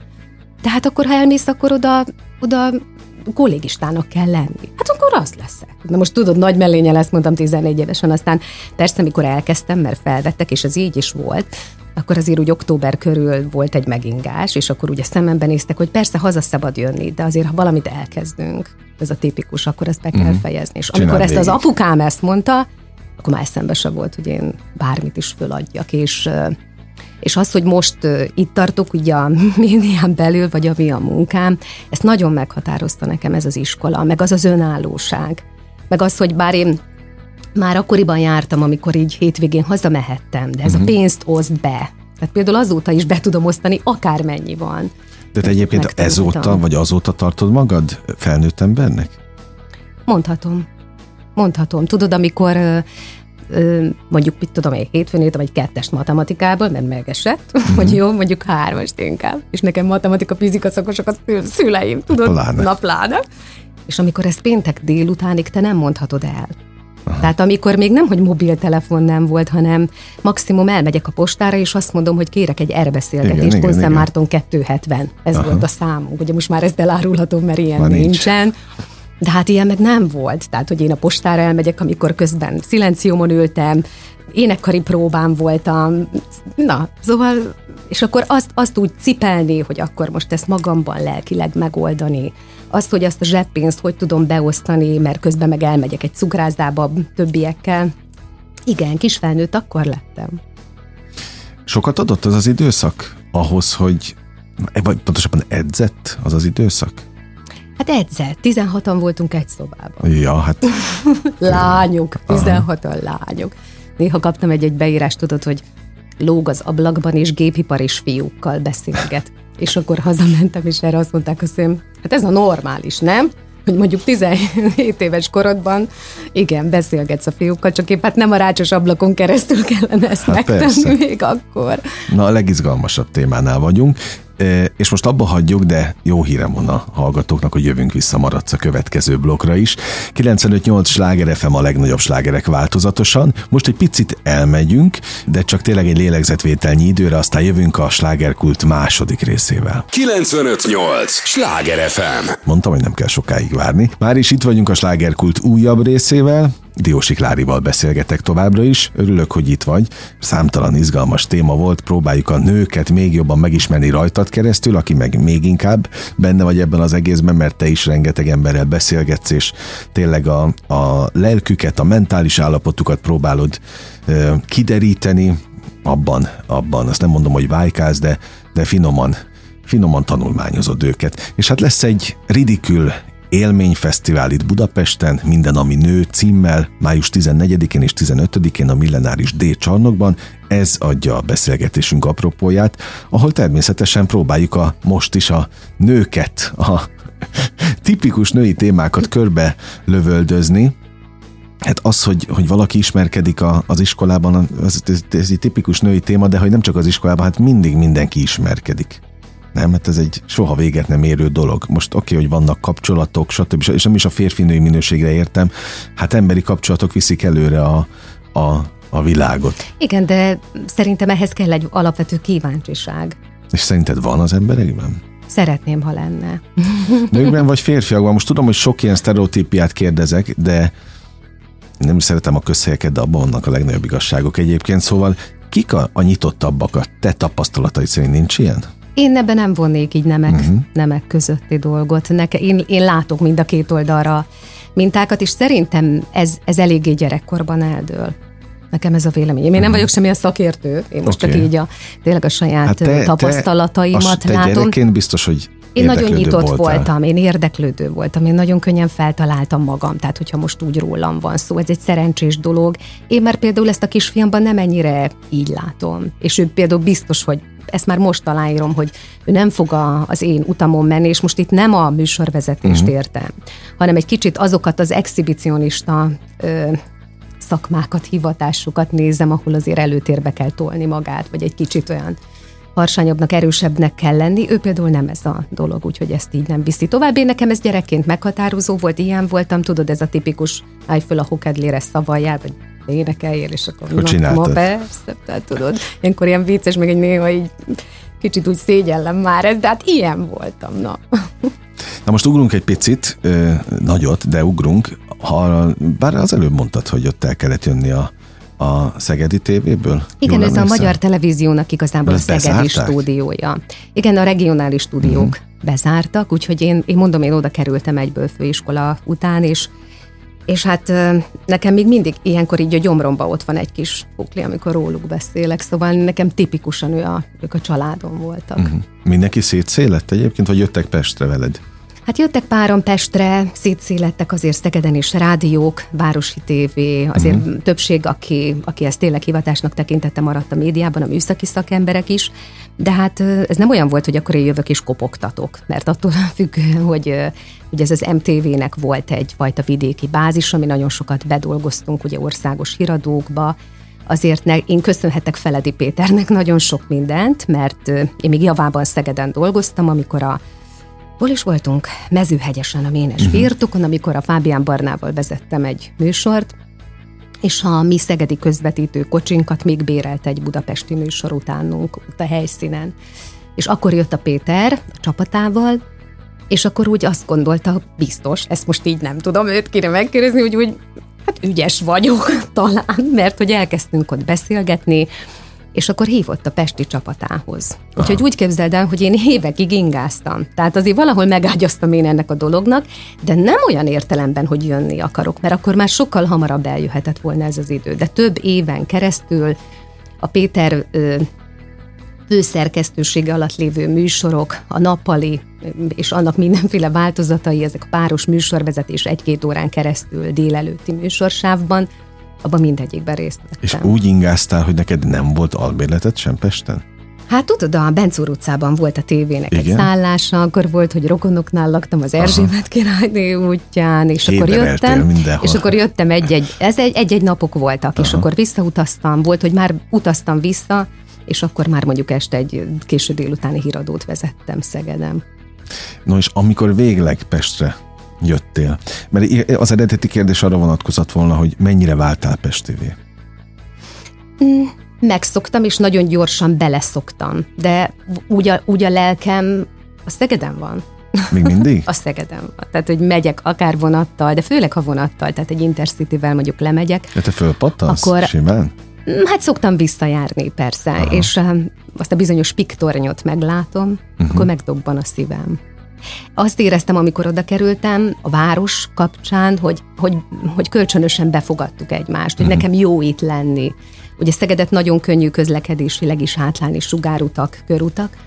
Tehát akkor, ha elmész, akkor oda, oda kollégistának kell lenni. Hát akkor az leszek. Na most tudod, nagy mellénye lesz, mondtam 14 évesen, aztán persze, mikor elkezdtem, mert felvettek, és ez így is volt, akkor azért úgy október körül volt egy megingás, és akkor ugye szememben néztek, hogy persze haza szabad jönni, de azért, ha valamit elkezdünk, ez a tipikus, akkor ezt be kell mm. fejezni. És amikor ezt az apukám ezt mondta, akkor már eszembe se volt, hogy én bármit is föladjak, és és az, hogy most itt tartok ugye a médián belül, vagy ami a munkám, ezt nagyon meghatározta nekem ez az iskola, meg az az önállóság. Meg az, hogy bár én már akkoriban jártam, amikor így hétvégén hazamehettem, de ez uh-huh. a mhm. pénzt oszd be. Tehát például azóta is be tudom osztani, akármennyi van. De te egyébként ezóta, vagy azóta tartod magad felnőtt embernek? Mondhatom. Mondhatom. Tudod, amikor mondjuk, mit tudom én, hétfőn írtam egy kettest matematikából, mert megesett, mm-hmm. hogy jó, mondjuk hármast inkább. És nekem matematika, fizika szakosok a szüleim, tudod? Pláne. Na pláne. És amikor ezt péntek délutánig te nem mondhatod el. Aha. Tehát amikor még nem, hogy mobiltelefon nem volt, hanem maximum elmegyek a postára, és azt mondom, hogy kérek egy erbeszélgetést, Ponszem Márton 270. Ez Aha. volt a számunk. Ugye most már ezt elárulhatom, mert ilyen Van nincsen. De hát ilyen meg nem volt. Tehát, hogy én a postára elmegyek, amikor közben szilenciómon ültem, énekkari próbám voltam, na, szóval, és akkor azt, azt úgy cipelni, hogy akkor most ezt magamban lelkileg megoldani, azt, hogy azt a zseppénzt hogy tudom beosztani, mert közben meg elmegyek egy cukrászdába többiekkel. Igen, kis felnőtt akkor lettem. Sokat adott az az időszak ahhoz, hogy, vagy pontosabban edzett az az időszak? Hát edzett, 16-an voltunk egy szobában. Ja, hát... lányok, 16-an lányok. Néha kaptam egy-egy beírást, tudod, hogy lóg az ablakban, és gépipar és fiúkkal beszélget. És akkor hazamentem, és erre azt mondták a szém, hát ez a normális, nem? hogy mondjuk 17 éves korodban, igen, beszélgetsz a fiúkkal, csak épp hát nem a rácsos ablakon keresztül kellene ezt hát megtenni persze. még akkor. Na, a legizgalmasabb témánál vagyunk, és most abba hagyjuk, de jó hírem van a hallgatóknak, hogy jövünk vissza maradsz a következő blokkra is. 95-8 sláger FM a legnagyobb slágerek változatosan. Most egy picit elmegyünk, de csak tényleg egy lélegzetvételnyi időre, aztán jövünk a slágerkult második részével. 95-8 sláger FM. Mondtam, hogy nem kell sokáig várni. Már is itt vagyunk a slágerkult újabb részével, Diósi Klárival beszélgetek továbbra is. Örülök, hogy itt vagy. Számtalan izgalmas téma volt, próbáljuk a nőket még jobban megismerni rajtad keresztül, aki meg még inkább benne vagy ebben az egészben, mert te is rengeteg emberrel beszélgetsz, és tényleg a, a lelküket, a mentális állapotukat próbálod ö, kideríteni, abban, abban, azt nem mondom, hogy vájkáz, de, de finoman finoman tanulmányozod őket. És hát lesz egy ridikül élményfesztivál itt Budapesten, Minden, ami nő címmel, május 14-én és 15-én a Millenáris D csarnokban. Ez adja a beszélgetésünk apropóját, ahol természetesen próbáljuk a most is a nőket, a tipikus női témákat körbe lövöldözni, Hát az, hogy, hogy valaki ismerkedik a, az iskolában, ez, ez, ez egy tipikus női téma, de hogy nem csak az iskolában, hát mindig mindenki ismerkedik. Nem, hát ez egy soha véget nem érő dolog. Most oké, okay, hogy vannak kapcsolatok, stb. És nem is a férfi-női minőségre értem. Hát emberi kapcsolatok viszik előre a, a, a világot. Igen, de szerintem ehhez kell egy alapvető kíváncsiság. És szerinted van az emberekben? Szeretném, ha lenne. Nőkben vagy férfiakban? Most tudom, hogy sok ilyen sztereotípiát kérdezek, de nem is szeretem a közhelyeket, de abban vannak a legnagyobb igazságok egyébként. Szóval kik a, a nyitottabbak a te tapasztalatai szerint nincs ilyen? Én ebben nem vonnék így nemek, uh-huh. nemek közötti dolgot. Neke, én, én látok mind a két oldalra mintákat, és szerintem ez, ez eléggé gyerekkorban eldől. Nekem ez a véleményem. Én nem mhm. vagyok semmilyen szakértő, én most okay. csak így a, tényleg a saját hát te, tapasztalataimat te, te látom. gyerekként biztos, hogy én nagyon nyitott voltál. voltam, én érdeklődő voltam, én nagyon könnyen feltaláltam magam, tehát hogyha most úgy rólam van szó, ez egy szerencsés dolog. Én már például ezt a kisfiamban nem ennyire így látom, és ő például biztos, hogy ezt már most aláírom, hogy ő nem fog a, az én utamon menni, és most itt nem a műsorvezetést uh-huh. értem, hanem egy kicsit azokat az exhibicionista ö, szakmákat, hivatásokat nézem, ahol azért előtérbe kell tolni magát, vagy egy kicsit olyan harsányabbnak, erősebbnek kell lenni. Ő például nem ez a dolog, úgyhogy ezt így nem viszi tovább. Én nekem ez gyerekként meghatározó volt, ilyen voltam, tudod, ez a tipikus állj föl a hokedlére szavaljál, vagy énekeljél, és akkor, na, ma persze, tehát tudod, ilyenkor ilyen vicces, meg egy néha így kicsit úgy szégyellem már ez, de hát ilyen voltam, na. Na most ugrunk egy picit, nagyot, de ugrunk. Ha, bár az előbb mondtad, hogy ott el kellett jönni a, a Szegedi tévéből? Igen, Jól ez emlékszem? a Magyar Televíziónak igazából a Szegedi bezárták? stúdiója. Igen, a regionális stúdiók uh-huh. bezártak, úgyhogy én, én mondom, én oda kerültem egyből főiskola után, és és hát nekem még mindig ilyenkor így a gyomromba ott van egy kis pukli, amikor róluk beszélek, szóval nekem tipikusan ő a, ők a családom voltak. Uh-huh. Mindenki szétszélett egyébként, vagy jöttek Pestre veled? Hát jöttek páran Pestre, szétszélettek azért Szegeden is rádiók, városi tévé, azért uh-huh. többség, aki, aki ezt tényleg hivatásnak tekintette, maradt a médiában, a műszaki szakemberek is, de hát ez nem olyan volt, hogy akkor én jövök és kopogtatok, mert attól függ, hogy, hogy ez az MTV-nek volt egyfajta vidéki bázis, ami nagyon sokat bedolgoztunk ugye országos híradókba, azért ne, én köszönhetek Feledi Péternek nagyon sok mindent, mert én még javában Szegeden dolgoztam, amikor a Hol is voltunk? Mezőhegyesen a Ménes uh-huh. birtokon, amikor a Fábián Barnával vezettem egy műsort, és a mi szegedi közvetítő kocsinkat még bérelt egy budapesti műsor utánunk ott a helyszínen. És akkor jött a Péter a csapatával, és akkor úgy azt gondolta, biztos, ezt most így nem tudom őt kéne megkérdezni, hogy úgy hát ügyes vagyok talán, mert hogy elkezdtünk ott beszélgetni, és akkor hívott a Pesti csapatához. Aha. Úgyhogy úgy képzeld el, hogy én évekig ingáztam. Tehát azért valahol megágyaztam én ennek a dolognak, de nem olyan értelemben, hogy jönni akarok, mert akkor már sokkal hamarabb eljöhetett volna ez az idő. De több éven keresztül a Péter ö, főszerkesztősége alatt lévő műsorok, a nappali és annak mindenféle változatai, ezek a páros műsorvezetés egy-két órán keresztül délelőtti műsorsávban, abban mindegyikben részt vettem. És úgy ingáztál, hogy neked nem volt albérletet sem Pesten? Hát tudod, a Bencúr utcában volt a tévének Igen? egy szállása, akkor volt, hogy rokonoknál laktam az Erzsébet királyné útján, és akkor jöttem, mindenhol. és akkor jöttem egy-egy, ez egy-egy napok voltak, Aha. és akkor visszautaztam, volt, hogy már utaztam vissza, és akkor már mondjuk este egy késő délutáni híradót vezettem Szegedem. No és amikor végleg Pestre jöttél? Mert az eredeti kérdés arra vonatkozott volna, hogy mennyire váltál Pestévé? Mm, megszoktam, és nagyon gyorsan beleszoktam, de úgy a, úgy a lelkem a Szegeden van. Még mindig? a Szegeden van. Tehát, hogy megyek akár vonattal, de főleg ha vonattal, tehát egy Intercity-vel mondjuk lemegyek. De te fölpattansz akkor, simán? Mm, hát szoktam visszajárni, persze, Aha. és um, azt a bizonyos piktornyot meglátom, uh-huh. akkor megdobban a szívem. Azt éreztem, amikor oda kerültem a város kapcsán, hogy, hogy, hogy kölcsönösen befogadtuk egymást, hogy uh-huh. nekem jó itt lenni. Ugye Szegedet nagyon könnyű közlekedésileg is átlálni, sugárutak, körutak,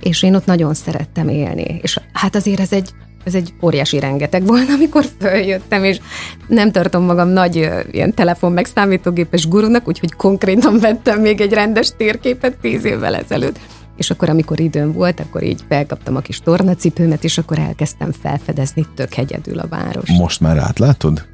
és én ott nagyon szerettem élni. És hát azért ez egy ez egy óriási rengeteg volt, amikor följöttem, és nem tartom magam nagy ilyen telefon meg számítógépes gurunak, úgyhogy konkrétan vettem még egy rendes térképet tíz évvel ezelőtt. És akkor, amikor időm volt, akkor így felkaptam a kis tornacipőmet, és akkor elkezdtem felfedezni tök egyedül a város. Most már átlátod?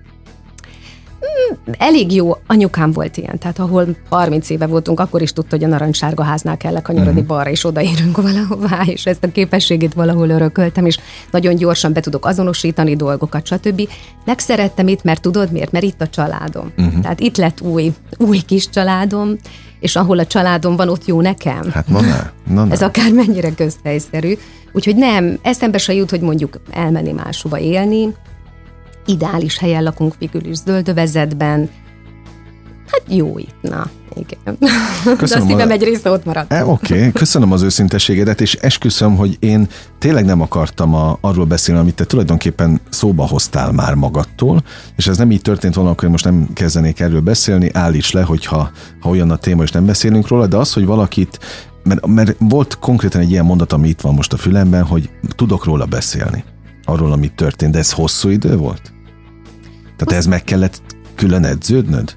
Elég jó, anyukám volt ilyen, tehát ahol 30 éve voltunk, akkor is tudta, hogy a narancssárga háznál kell kanyarodni uh-huh. balra, és odaérünk valahová, és ezt a képességét valahol örököltem, és nagyon gyorsan be tudok azonosítani dolgokat, stb. Megszerettem itt, mert tudod miért? Mert itt a családom. Uh-huh. Tehát itt lett új, új kis családom, és ahol a családom van, ott jó nekem. Hát na ne, na ne. Ez akár mennyire közhelyszerű. Úgyhogy nem, eszembe se jut, hogy mondjuk elmenni máshova élni, ideális helyen lakunk végül is zöldövezetben, Hát jó itt, na, igen. Köszönöm De a szívem a... egy része ott maradt. E, Oké, okay. köszönöm az őszinteségedet, és esküszöm, hogy én tényleg nem akartam a, arról beszélni, amit te tulajdonképpen szóba hoztál már magadtól, és ez nem így történt volna, akkor most nem kezdenék erről beszélni, állíts le, hogyha ha olyan a téma, és nem beszélünk róla, de az, hogy valakit mert, mert volt konkrétan egy ilyen mondat, ami itt van most a fülemben, hogy tudok róla beszélni, arról, amit történt, de ez hosszú idő volt? Tehát ez meg kellett külön edződnöd?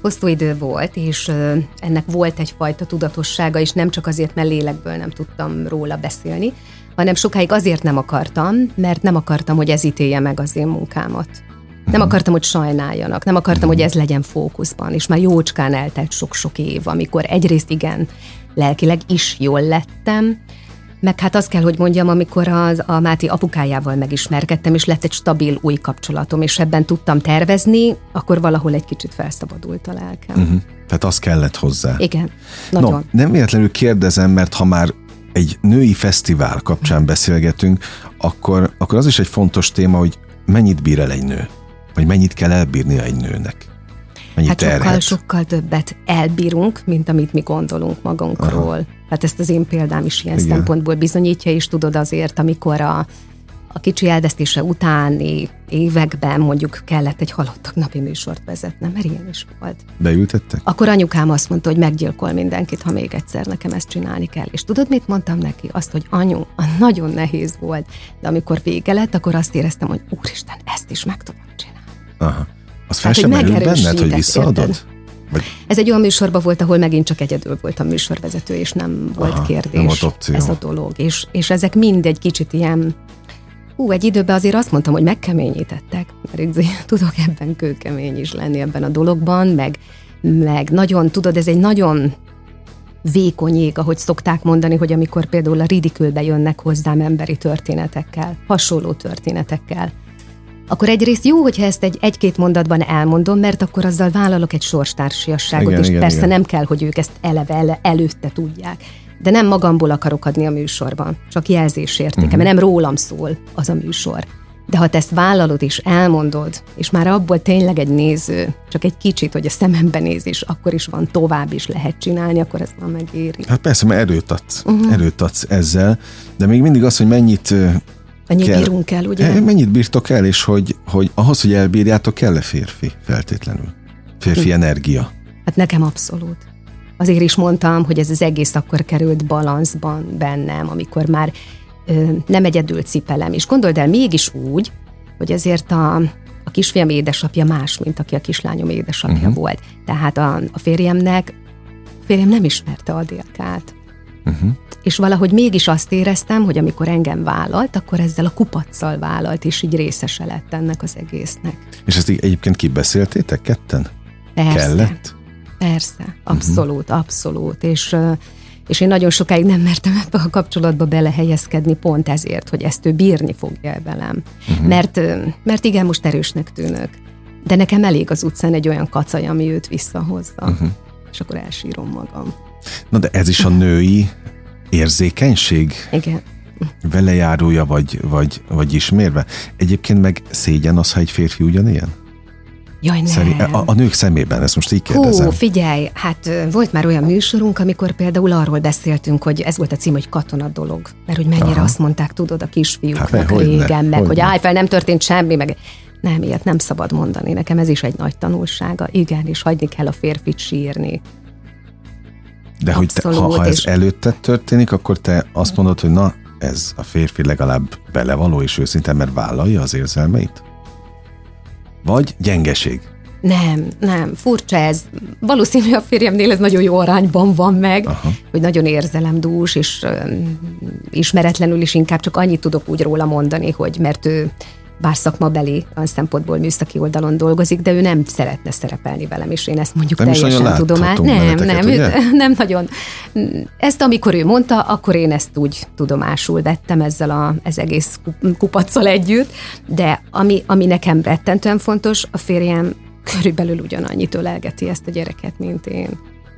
Hosszú idő volt, és ennek volt egyfajta tudatossága, és nem csak azért, mert lélekből nem tudtam róla beszélni, hanem sokáig azért nem akartam, mert nem akartam, hogy ez ítélje meg az én munkámat. Nem akartam, hogy sajnáljanak, nem akartam, hogy ez legyen fókuszban, és már jócskán eltelt sok-sok év, amikor egyrészt igen, lelkileg is jól lettem, meg hát azt kell, hogy mondjam, amikor az, a Máté apukájával megismerkedtem, és lett egy stabil új kapcsolatom, és ebben tudtam tervezni, akkor valahol egy kicsit felszabadult a lelkem. Uh-huh. Tehát az kellett hozzá. Igen, nagyon. No, nem véletlenül kérdezem, mert ha már egy női fesztivál kapcsán beszélgetünk, akkor, akkor az is egy fontos téma, hogy mennyit bír el egy nő? Vagy mennyit kell elbírnia egy nőnek? Mennyit hát sokkal, terhet? sokkal többet elbírunk, mint amit mi gondolunk magunkról. Aha. Hát ezt az én példám is ilyen Igen. szempontból bizonyítja, és tudod azért, amikor a, a kicsi elvesztése utáni években mondjuk kellett egy halottak napi műsort vezetnem, mert ilyen is volt. Beültettek? Akkor anyukám azt mondta, hogy meggyilkol mindenkit, ha még egyszer nekem ezt csinálni kell. És tudod, mit mondtam neki? Azt, hogy anyu, nagyon nehéz volt, de amikor vége lett, akkor azt éreztem, hogy úristen, ezt is meg tudom csinálni. Aha. Az fel sem merült benned, hogy visszaadod? Érted? Vagy... Ez egy olyan műsorban volt, ahol megint csak egyedül volt a műsorvezető, és nem volt Aha, kérdés nem volt opció. ez a dolog. És, és ezek mind egy kicsit ilyen, hú, egy időben azért azt mondtam, hogy megkeményítettek, mert így, tudok ebben kőkemény is lenni ebben a dologban, meg, meg nagyon, tudod, ez egy nagyon vékony ég, ahogy szokták mondani, hogy amikor például a ridikülbe jönnek hozzám emberi történetekkel, hasonló történetekkel, akkor egyrészt jó, hogyha ezt egy, egy-két mondatban elmondom, mert akkor azzal vállalok egy sorstársiasságot, igen, és igen, persze igen. nem kell, hogy ők ezt eleve ele, előtte tudják. De nem magamból akarok adni a műsorban, csak jelzésértéke, uh-huh. mert nem rólam szól az a műsor. De ha te ezt vállalod és elmondod, és már abból tényleg egy néző, csak egy kicsit, hogy a szemembe néz, és akkor is van, tovább is lehet csinálni, akkor ez már megéri. Hát persze, mert erőt adsz, uh-huh. erőt adsz ezzel, de még mindig az, hogy mennyit Mennyit kell, bírunk el, ugye? Eh, mennyit bírtok el, és hogy, hogy ahhoz, hogy elbírjátok, kell-e férfi feltétlenül? Férfi hm. energia? Hát nekem abszolút. Azért is mondtam, hogy ez az egész akkor került balanszban bennem, amikor már ö, nem egyedül cipelem. És gondold el, mégis úgy, hogy ezért a, a kisfiam édesapja más, mint aki a kislányom édesapja uh-huh. volt. Tehát a, a férjemnek, a férjem nem ismerte a délkát. Uh-huh. És valahogy mégis azt éreztem, hogy amikor engem vállalt, akkor ezzel a kupacsal vállalt, és így részese lett ennek az egésznek. És ezt egyébként kibeszéltétek ketten? Persze. Kellett? Persze, abszolút, uh-huh. abszolút. És, és én nagyon sokáig nem mertem ebbe a kapcsolatba belehelyezkedni, pont ezért, hogy ezt ő bírni fogja velem. Uh-huh. Mert, mert igen, most erősnek tűnök. De nekem elég az utcán egy olyan kacaj, ami őt visszahozza. Uh-huh. És akkor elsírom magam. Na de ez is a női érzékenység? Igen. Velejárója vagy, vagy, vagy ismérve? Egyébként meg szégyen az, ha egy férfi ugyanilyen? Jaj, nem. Szerint, a, a nők szemében, ezt most így kérdezem. Hú, figyelj, hát volt már olyan műsorunk, amikor például arról beszéltünk, hogy ez volt a cím, hogy katona dolog. Mert hogy mennyire Aha. azt mondták, tudod, a kisfiúknak hát, régen, ne, meg hogy állj fel, nem történt semmi, meg nem, ilyet nem szabad mondani. Nekem ez is egy nagy tanulsága. Igen, és hagyni kell a férfit sírni. De hogy te, ha, ha ez előtte történik, akkor te azt mondod, hogy na, ez a férfi legalább belevaló és őszinte, mert vállalja az érzelmeit? Vagy gyengeség? Nem, nem, furcsa ez. Valószínű a férjemnél ez nagyon jó arányban van meg, Aha. hogy nagyon érzelemdús, és uh, ismeretlenül is inkább csak annyit tudok úgy róla mondani, hogy mert ő bár szakmabeli szempontból műszaki oldalon dolgozik, de ő nem szeretne szerepelni velem, és én ezt mondjuk nem teljesen tudom át. Nem, nem, ő, nem nagyon. Ezt amikor ő mondta, akkor én ezt úgy tudomásul vettem ezzel a, ez egész kupacsal együtt, de ami, ami nekem rettentően fontos, a férjem körülbelül ugyanannyit ölelgeti ezt a gyereket, mint én.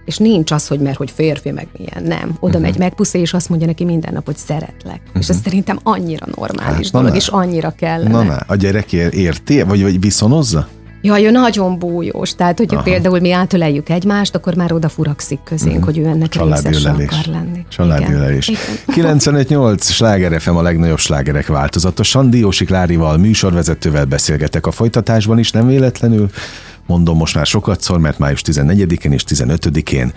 És nincs az, hogy mert hogy férfi, meg milyen, nem. Oda uh-huh. megy, megpuszé, és azt mondja neki minden nap, hogy szeretlek. Uh-huh. És ez szerintem annyira normális hát, dolog, és annyira kellene. Na, na, a gyerek érti, vagy, vagy viszonozza? Jaj, ő nagyon bújós. Tehát, hogyha Aha. például mi átöleljük egymást, akkor már oda furakszik közénk, uh-huh. hogy ő ennek részes akar lenni. Családülelés. 95-8 Sláger FM a legnagyobb slágerek változatosan. Diósi Klárival, műsorvezetővel beszélgetek a folytatásban is, nem véletlenül. Mondom most már sokat szor, mert május 14-én és 15-én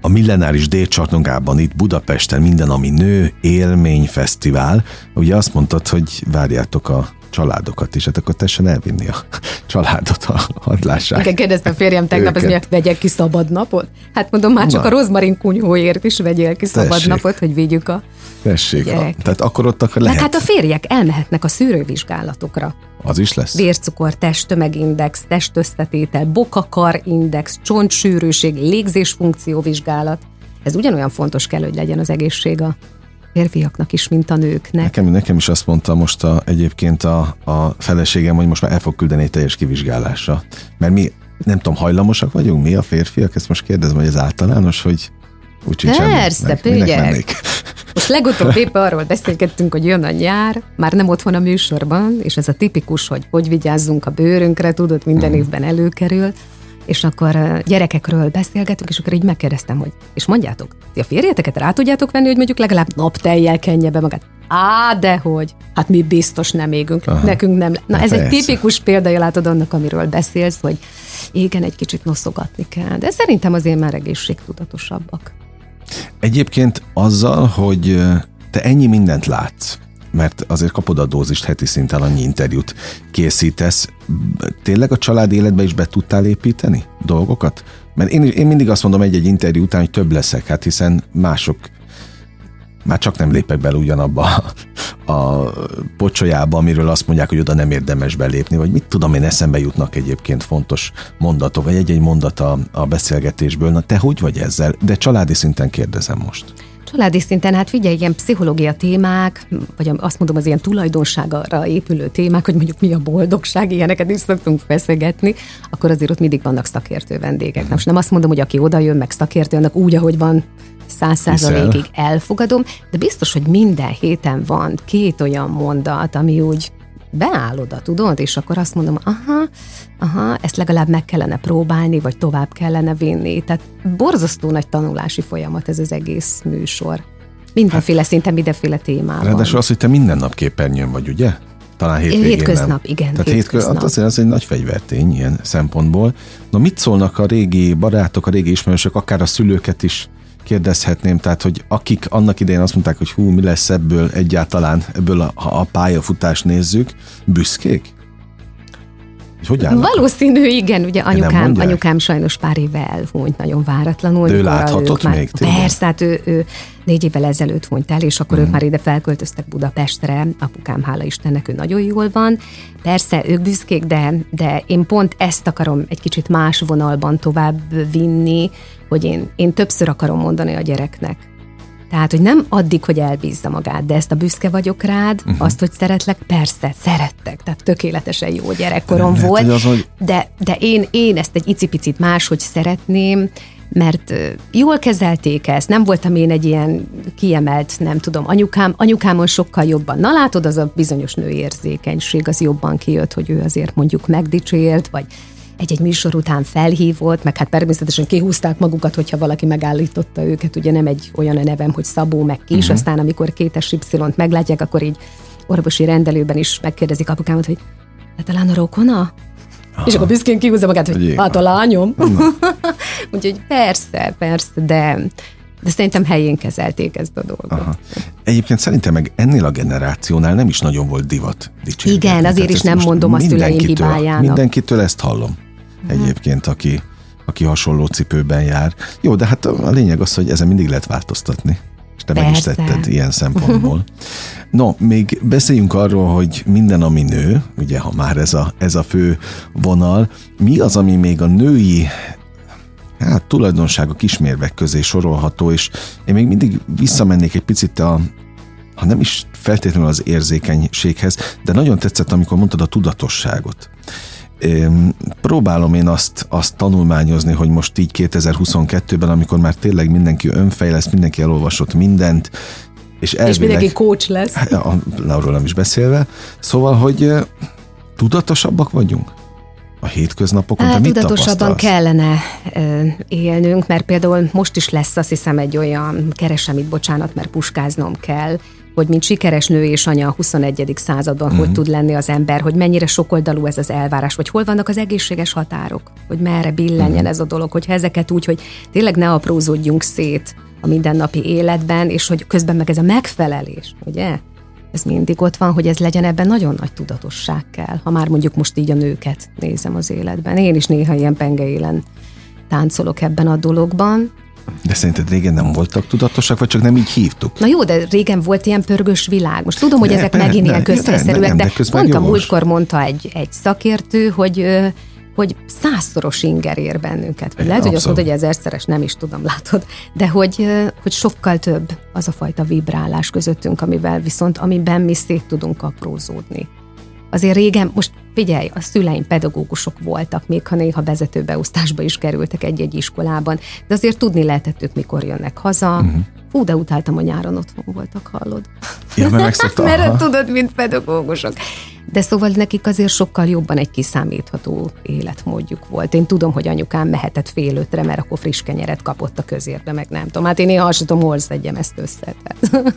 a Millenáris Délcsarnokában itt Budapesten minden, ami nő, élményfesztivál. Ugye azt mondtad, hogy várjátok a családokat is, hát akkor tessen elvinni a családot a hadlását. Igen, kérdezte a férjem tegnap, ez miért vegyek ki szabad napot? Hát mondom, már csak Na. a rozmarin kunyhóért is vegyél ki szabad Tessék. napot, hogy vigyük a Tessék, a, tehát akkor ott akkor lehet. Meg hát a férjek elmehetnek a szűrővizsgálatokra. Az is lesz? Vércukor, testtömegindex, testösszetétel, bokakar index, csontsűrűség, légzésfunkció vizsgálat. Ez ugyanolyan fontos kell, hogy legyen az egészség a férfiaknak is, mint a nőknek. Nekem, nekem is azt mondta most a, egyébként a, a feleségem, hogy most már el fog küldeni egy teljes kivizsgálásra. Mert mi nem tudom, hajlamosak vagyunk mi a férfiak? Ezt most kérdezem, hogy ez általános, hogy Úgyhogy Persze, pügyek. Most legutóbb éppen arról beszélgettünk, hogy jön a nyár, már nem otthon a műsorban, és ez a tipikus, hogy hogy vigyázzunk a bőrünkre, tudod, minden mm. évben előkerül, és akkor gyerekekről beszélgetünk, és akkor így megkérdeztem, hogy és mondjátok, ti a férjeteket rá tudjátok venni, hogy mondjuk legalább napteljel kenje be magát? Á, dehogy. Hát mi biztos nem égünk, Aha. nekünk nem. Na ez persze. egy tipikus példája látod annak, amiről beszélsz, hogy igen, egy kicsit noszogatni kell. De szerintem azért már egészségtudatosabbak. Egyébként azzal, hogy te ennyi mindent látsz, mert azért kapod a dózist heti szinten, annyi interjút készítesz. Tényleg a család életbe is be tudtál építeni dolgokat? Mert én, én mindig azt mondom egy-egy interjú után, hogy több leszek, hát hiszen mások már csak nem lépek bele ugyanabba a, pocsolyába, amiről azt mondják, hogy oda nem érdemes belépni, vagy mit tudom én, eszembe jutnak egyébként fontos mondatok, vagy egy-egy mondat a, a beszélgetésből. Na te hogy vagy ezzel? De családi szinten kérdezem most. Családi szinten, hát figyelj, ilyen pszichológia témák, vagy azt mondom, az ilyen tulajdonságra épülő témák, hogy mondjuk mi a boldogság, ilyeneket is szoktunk feszegetni, akkor azért ott mindig vannak szakértő vendégek. Na most nem azt mondom, hogy aki oda jön, meg szakértő, annak úgy, ahogy van, száz százalékig elfogadom, de biztos, hogy minden héten van két olyan mondat, ami úgy beáll oda, tudod, és akkor azt mondom, aha, aha, ezt legalább meg kellene próbálni, vagy tovább kellene vinni. Tehát borzasztó nagy tanulási folyamat ez az egész műsor. Mindenféle hát, szinten, mindenféle témában. Ráadásul az, hogy te minden nap képernyőn vagy, ugye? Talán hétvégén Hétköznap, nem. igen. Tehát hétköznap. Hát azért az egy nagy fegyvertény ilyen szempontból. Na mit szólnak a régi barátok, a régi ismerősök, akár a szülőket is kérdezhetném, tehát hogy akik annak idején azt mondták, hogy hú, mi lesz ebből egyáltalán, ebből a, ha a pályafutást nézzük, büszkék? hogy Valószínű, igen, ugye anyukám, anyukám sajnos pár éve elhunyt nagyon váratlanul. De ő láthatott már, még tényleg? Persze, hát ő, ő négy évvel ezelőtt hunyt el, és akkor mm. ők már ide felköltöztek Budapestre, apukám, hála Istennek, ő nagyon jól van. Persze, ők büszkék, de, de én pont ezt akarom egy kicsit más vonalban tovább vinni, hogy én, én többször akarom mondani a gyereknek, tehát, hogy nem addig, hogy elbízza magát, de ezt a büszke vagyok rád, uh-huh. azt, hogy szeretlek, persze, szerettek, tehát tökéletesen jó gyerekkorom nem, volt, lehet, az, hogy... de, de én, én ezt egy icipicit máshogy szeretném, mert jól kezelték ezt, nem voltam én egy ilyen kiemelt, nem tudom, anyukám, anyukámon sokkal jobban. Na látod, az a bizonyos nőérzékenység, az jobban kijött, hogy ő azért mondjuk megdicsért, vagy egy-egy műsor után felhívott, meg hát természetesen kihúzták magukat, hogyha valaki megállította őket, ugye nem egy olyan a nevem, hogy Szabó, meg Kis, uh-huh. aztán amikor két Y-t meglátják, akkor így orvosi rendelőben is megkérdezik apukámat, hogy hát talán a rokona? Aha. És akkor büszkén kihúzza magát, hogy hát a lányom. Úgyhogy persze, persze, de de szerintem helyén kezelték ezt a dolgot. Aha. Egyébként szerintem meg ennél a generációnál nem is nagyon volt divat dicsérgetni. Igen, azért is nem mondom a szüleim hibájának. Mindenkitől ezt hallom egyébként, aki, aki hasonló cipőben jár. Jó, de hát a lényeg az, hogy ezen mindig lehet változtatni. És te Persze. meg is tetted ilyen szempontból. No, még beszéljünk arról, hogy minden, ami nő, ugye, ha már ez a, ez a fő vonal, mi az, ami még a női hát, tulajdonságok ismérvek közé sorolható, és én még mindig visszamennék egy picit a, ha nem is feltétlenül az érzékenységhez, de nagyon tetszett, amikor mondtad a tudatosságot próbálom én azt, azt tanulmányozni, hogy most így 2022-ben, amikor már tényleg mindenki önfejlesz, mindenki elolvasott mindent, és, elvileg, és mindenki coach lesz. A Lauról is beszélve. Szóval, hogy tudatosabbak vagyunk a hétköznapokon? Hát, tudatosabban kellene ö, élnünk, mert például most is lesz azt hiszem egy olyan, keresem itt bocsánat, mert puskáznom kell, hogy mint sikeres nő és anya a 21. században uh-huh. hogy mhm. tud lenni az ember, hogy mennyire sokoldalú ez az elvárás, vagy hol vannak az egészséges határok, hogy merre billenjen uh-huh. ez a dolog, hogyha ezeket úgy, hogy tényleg ne aprózódjunk szét a mindennapi életben, és hogy közben meg ez a megfelelés, ugye? Ez mindig ott van, hogy ez legyen ebben nagyon nagy tudatosság kell, ha már mondjuk most így a nőket nézem az életben. Én is néha ilyen pengeélen táncolok ebben a dologban, de szerinted régen nem voltak tudatosak, vagy csak nem így hívtuk? Na jó, de régen volt ilyen pörgős világ. Most tudom, hogy ne, ezek ne, megint ne, ilyen közszerűek, de, de, pont a múltkor mondta egy, egy szakértő, hogy hogy százszoros inger ér bennünket. Vagy lehet, hogy azt mondod, hogy ezerszeres, nem is tudom, látod, de hogy, hogy sokkal több az a fajta vibrálás közöttünk, amivel viszont, amiben mi szét tudunk aprózódni. Azért régen, most figyelj, a szüleim pedagógusok voltak, még ha néha vezetőbeosztásba is kerültek egy-egy iskolában, de azért tudni lehetett ők, mikor jönnek haza. Uh-huh. Fú, de utáltam, hogy nyáron otthon voltak, hallod? Ja, mert mert tudod, mint pedagógusok. De szóval nekik azért sokkal jobban egy kiszámítható életmódjuk volt. Én tudom, hogy anyukám mehetett fél ötre, mert akkor friss kenyeret kapott a közérbe, meg nem tudom. Hát én néha azt tudom, hol szedjem ezt össze.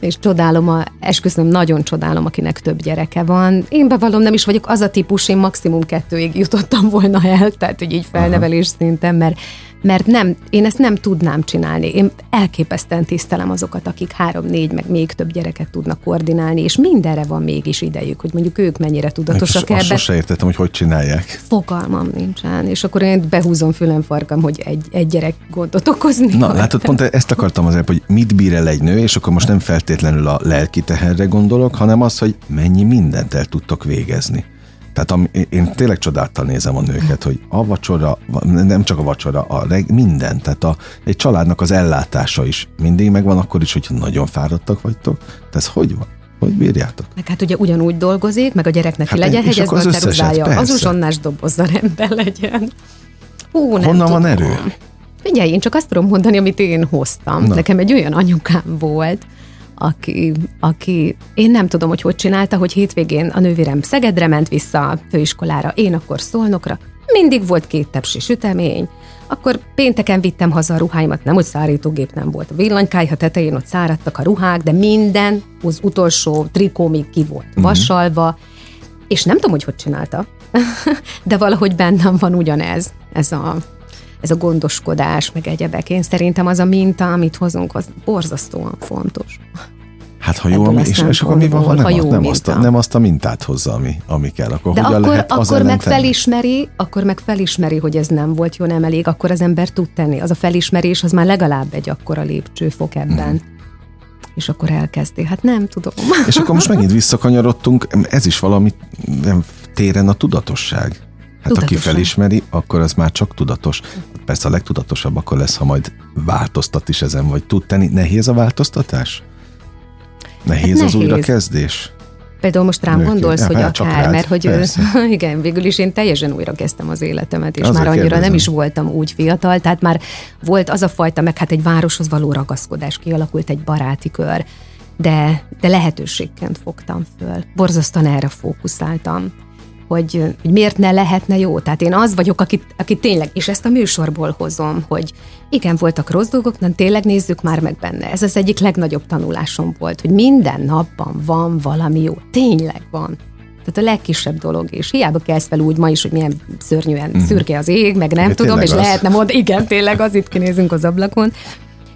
És csodálom, a, esküszöm, nagyon csodálom, akinek több gyereke van. Én bevallom, nem is vagyok az a típus, én maximum kettőig jutottam volna el, tehát hogy így felnevelés szinten, mert mert nem, én ezt nem tudnám csinálni. Én elképesztően tisztelem azokat, akik három, négy, meg még több gyereket tudnak koordinálni, és mindenre van mégis idejük, hogy mondjuk ők mennyire tudatosak ebben. Azt sose értettem, hogy hogy csinálják. Fogalmam nincsen, és akkor én behúzom fülem farkam, hogy egy, egy gyerek gondot okozni. Na, látod, pont ezt akartam azért, hogy mit bír el egy nő, és akkor most nem feltétlenül a lelki teherre gondolok, hanem az, hogy mennyi mindent el tudtok végezni. Tehát am, én tényleg csodáltal nézem a nőket, hogy a vacsora, nem csak a vacsora, a reg, minden, tehát a, egy családnak az ellátása is mindig megvan, akkor is, hogyha nagyon fáradtak vagytok. Tehát ez hogy van? Hogy bírjátok? Meg hát ugye ugyanúgy dolgozik, meg a gyereknek hát legyen hegyezve a ceruzája, az uzsonnás dobozza rendben legyen. Hú, nem Honnan tudom. van erő? Figyelj, én csak azt tudom mondani, amit én hoztam. Na. Nekem egy olyan anyukám volt, aki, aki én nem tudom, hogy hogy csinálta, hogy hétvégén a nővérem Szegedre ment vissza a főiskolára, én akkor Szolnokra, mindig volt két tepsi sütemény, akkor pénteken vittem haza a ruháimat, nem, hogy szárítógép nem volt. A villanykájha tetején ott száradtak a ruhák, de minden, az utolsó trikó még ki volt uh-huh. vasalva, és nem tudom, hogy hogy csinálta, de valahogy bennem van ugyanez, ez a ez a gondoskodás, meg egyebek. Én szerintem az a minta, amit hozunk, az borzasztóan fontos. Hát ha jó, és, és akkor mi van, ha nem, ha jó nem, azt a, nem azt a mintát hozza, ami, ami kell, akkor De akkor, lehet akkor meg felismeri, akkor meg felismeri, hogy ez nem volt jó, nem elég, akkor az ember tud tenni. Az a felismerés, az már legalább egy akkora lépcsőfok ebben. Hmm. És akkor elkezdi. Hát nem tudom. És akkor most megint visszakanyarodtunk, ez is valami nem téren a tudatosság. Hát Tudatosan. aki felismeri, akkor az már csak tudatos. Persze a legtudatosabb akkor lesz, ha majd változtat is ezen, vagy tud tenni. Nehéz a változtatás? Nehéz, hát nehéz. az újrakezdés? Például most rám Nőként. gondolsz, ja, hogy hát akár, rád, mert hogy persze. igen, végül is én teljesen újra kezdtem az életemet, és az már annyira kérdezem. nem is voltam úgy fiatal, tehát már volt az a fajta, meg hát egy városhoz való ragaszkodás, kialakult egy baráti kör, de, de lehetőségként fogtam föl. Borzasztóan erre fókuszáltam hogy, hogy miért ne lehetne jó. Tehát én az vagyok, aki, aki tényleg, és ezt a műsorból hozom, hogy igen, voltak rossz dolgok, de tényleg nézzük már meg benne. Ez az egyik legnagyobb tanulásom volt, hogy minden napban van valami jó. Tényleg van. Tehát a legkisebb dolog, és hiába kezd fel úgy ma is, hogy milyen szörnyűen mm. szürke az ég, meg nem De tudom, és az. lehetne mondani, igen, tényleg az itt kinézünk az ablakon.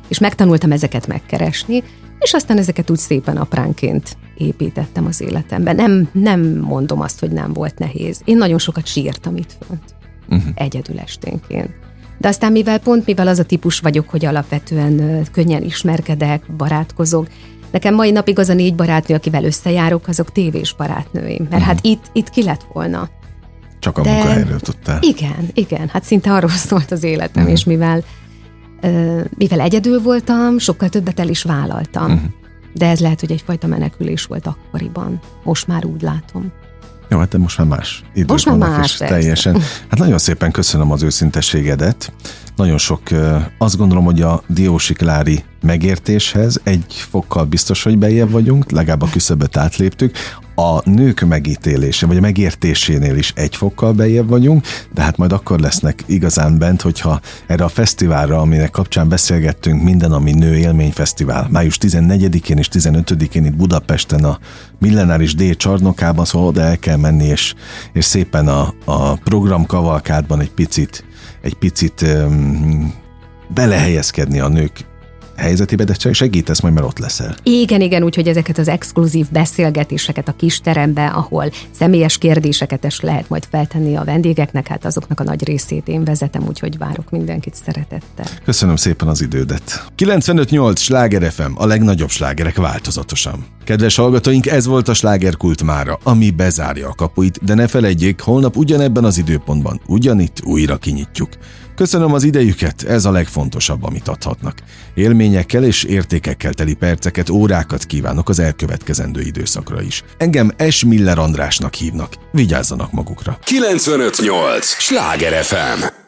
És megtanultam ezeket megkeresni, és aztán ezeket úgy szépen apránként építettem az életemben. Nem, nem mondom azt, hogy nem volt nehéz. Én nagyon sokat sírtam itt fönt, uh-huh. egyedül esténként. De aztán mivel pont, mivel az a típus vagyok, hogy alapvetően könnyen ismerkedek, barátkozok, Nekem mai napig az a négy barátnő, akivel összejárok, azok tévés barátnőim. Mert uh-huh. hát itt, itt ki lett volna. Csak a De munkahelyről tudtál. Igen, igen. Hát szinte arról szólt az életem, uh-huh. és mivel, mivel egyedül voltam, sokkal többet el is vállaltam. Uh-huh. De ez lehet, hogy egyfajta menekülés volt akkoriban. Most már úgy látom. Jó, hát de most már más idők most már vannak, más, és persze. teljesen. Hát nagyon szépen köszönöm az őszintességedet. Nagyon sok, azt gondolom, hogy a diósiklári megértéshez egy fokkal biztos, hogy bejebb vagyunk, legalább a küszöböt átléptük. A nők megítélése, vagy a megértésénél is egy fokkal bejebb vagyunk, de hát majd akkor lesznek igazán bent, hogyha erre a fesztiválra, aminek kapcsán beszélgettünk, minden, ami nő élményfesztivál, május 14-én és 15-én itt Budapesten a Millenáris D csarnokában, szóval oda el kell menni, és, és szépen a, a program kavalkádban egy picit egy picit belehelyezkedni a nők helyzetébe, de segítesz majd, mert ott leszel. Igen, igen, úgyhogy ezeket az exkluzív beszélgetéseket a kis terembe, ahol személyes kérdéseket is lehet majd feltenni a vendégeknek, hát azoknak a nagy részét én vezetem, úgyhogy várok mindenkit szeretettel. Köszönöm szépen az idődet. 95.8 Sláger FM, a legnagyobb slágerek változatosan. Kedves hallgatóink, ez volt a slágerkult mára, ami bezárja a kapuit, de ne felejtjék, holnap ugyanebben az időpontban, ugyanitt újra kinyitjuk. Köszönöm az idejüket, ez a legfontosabb, amit adhatnak. Élményekkel és értékekkel teli perceket, órákat kívánok az elkövetkezendő időszakra is. Engem S. Miller Andrásnak hívnak. Vigyázzanak magukra. 958! Sláger FM!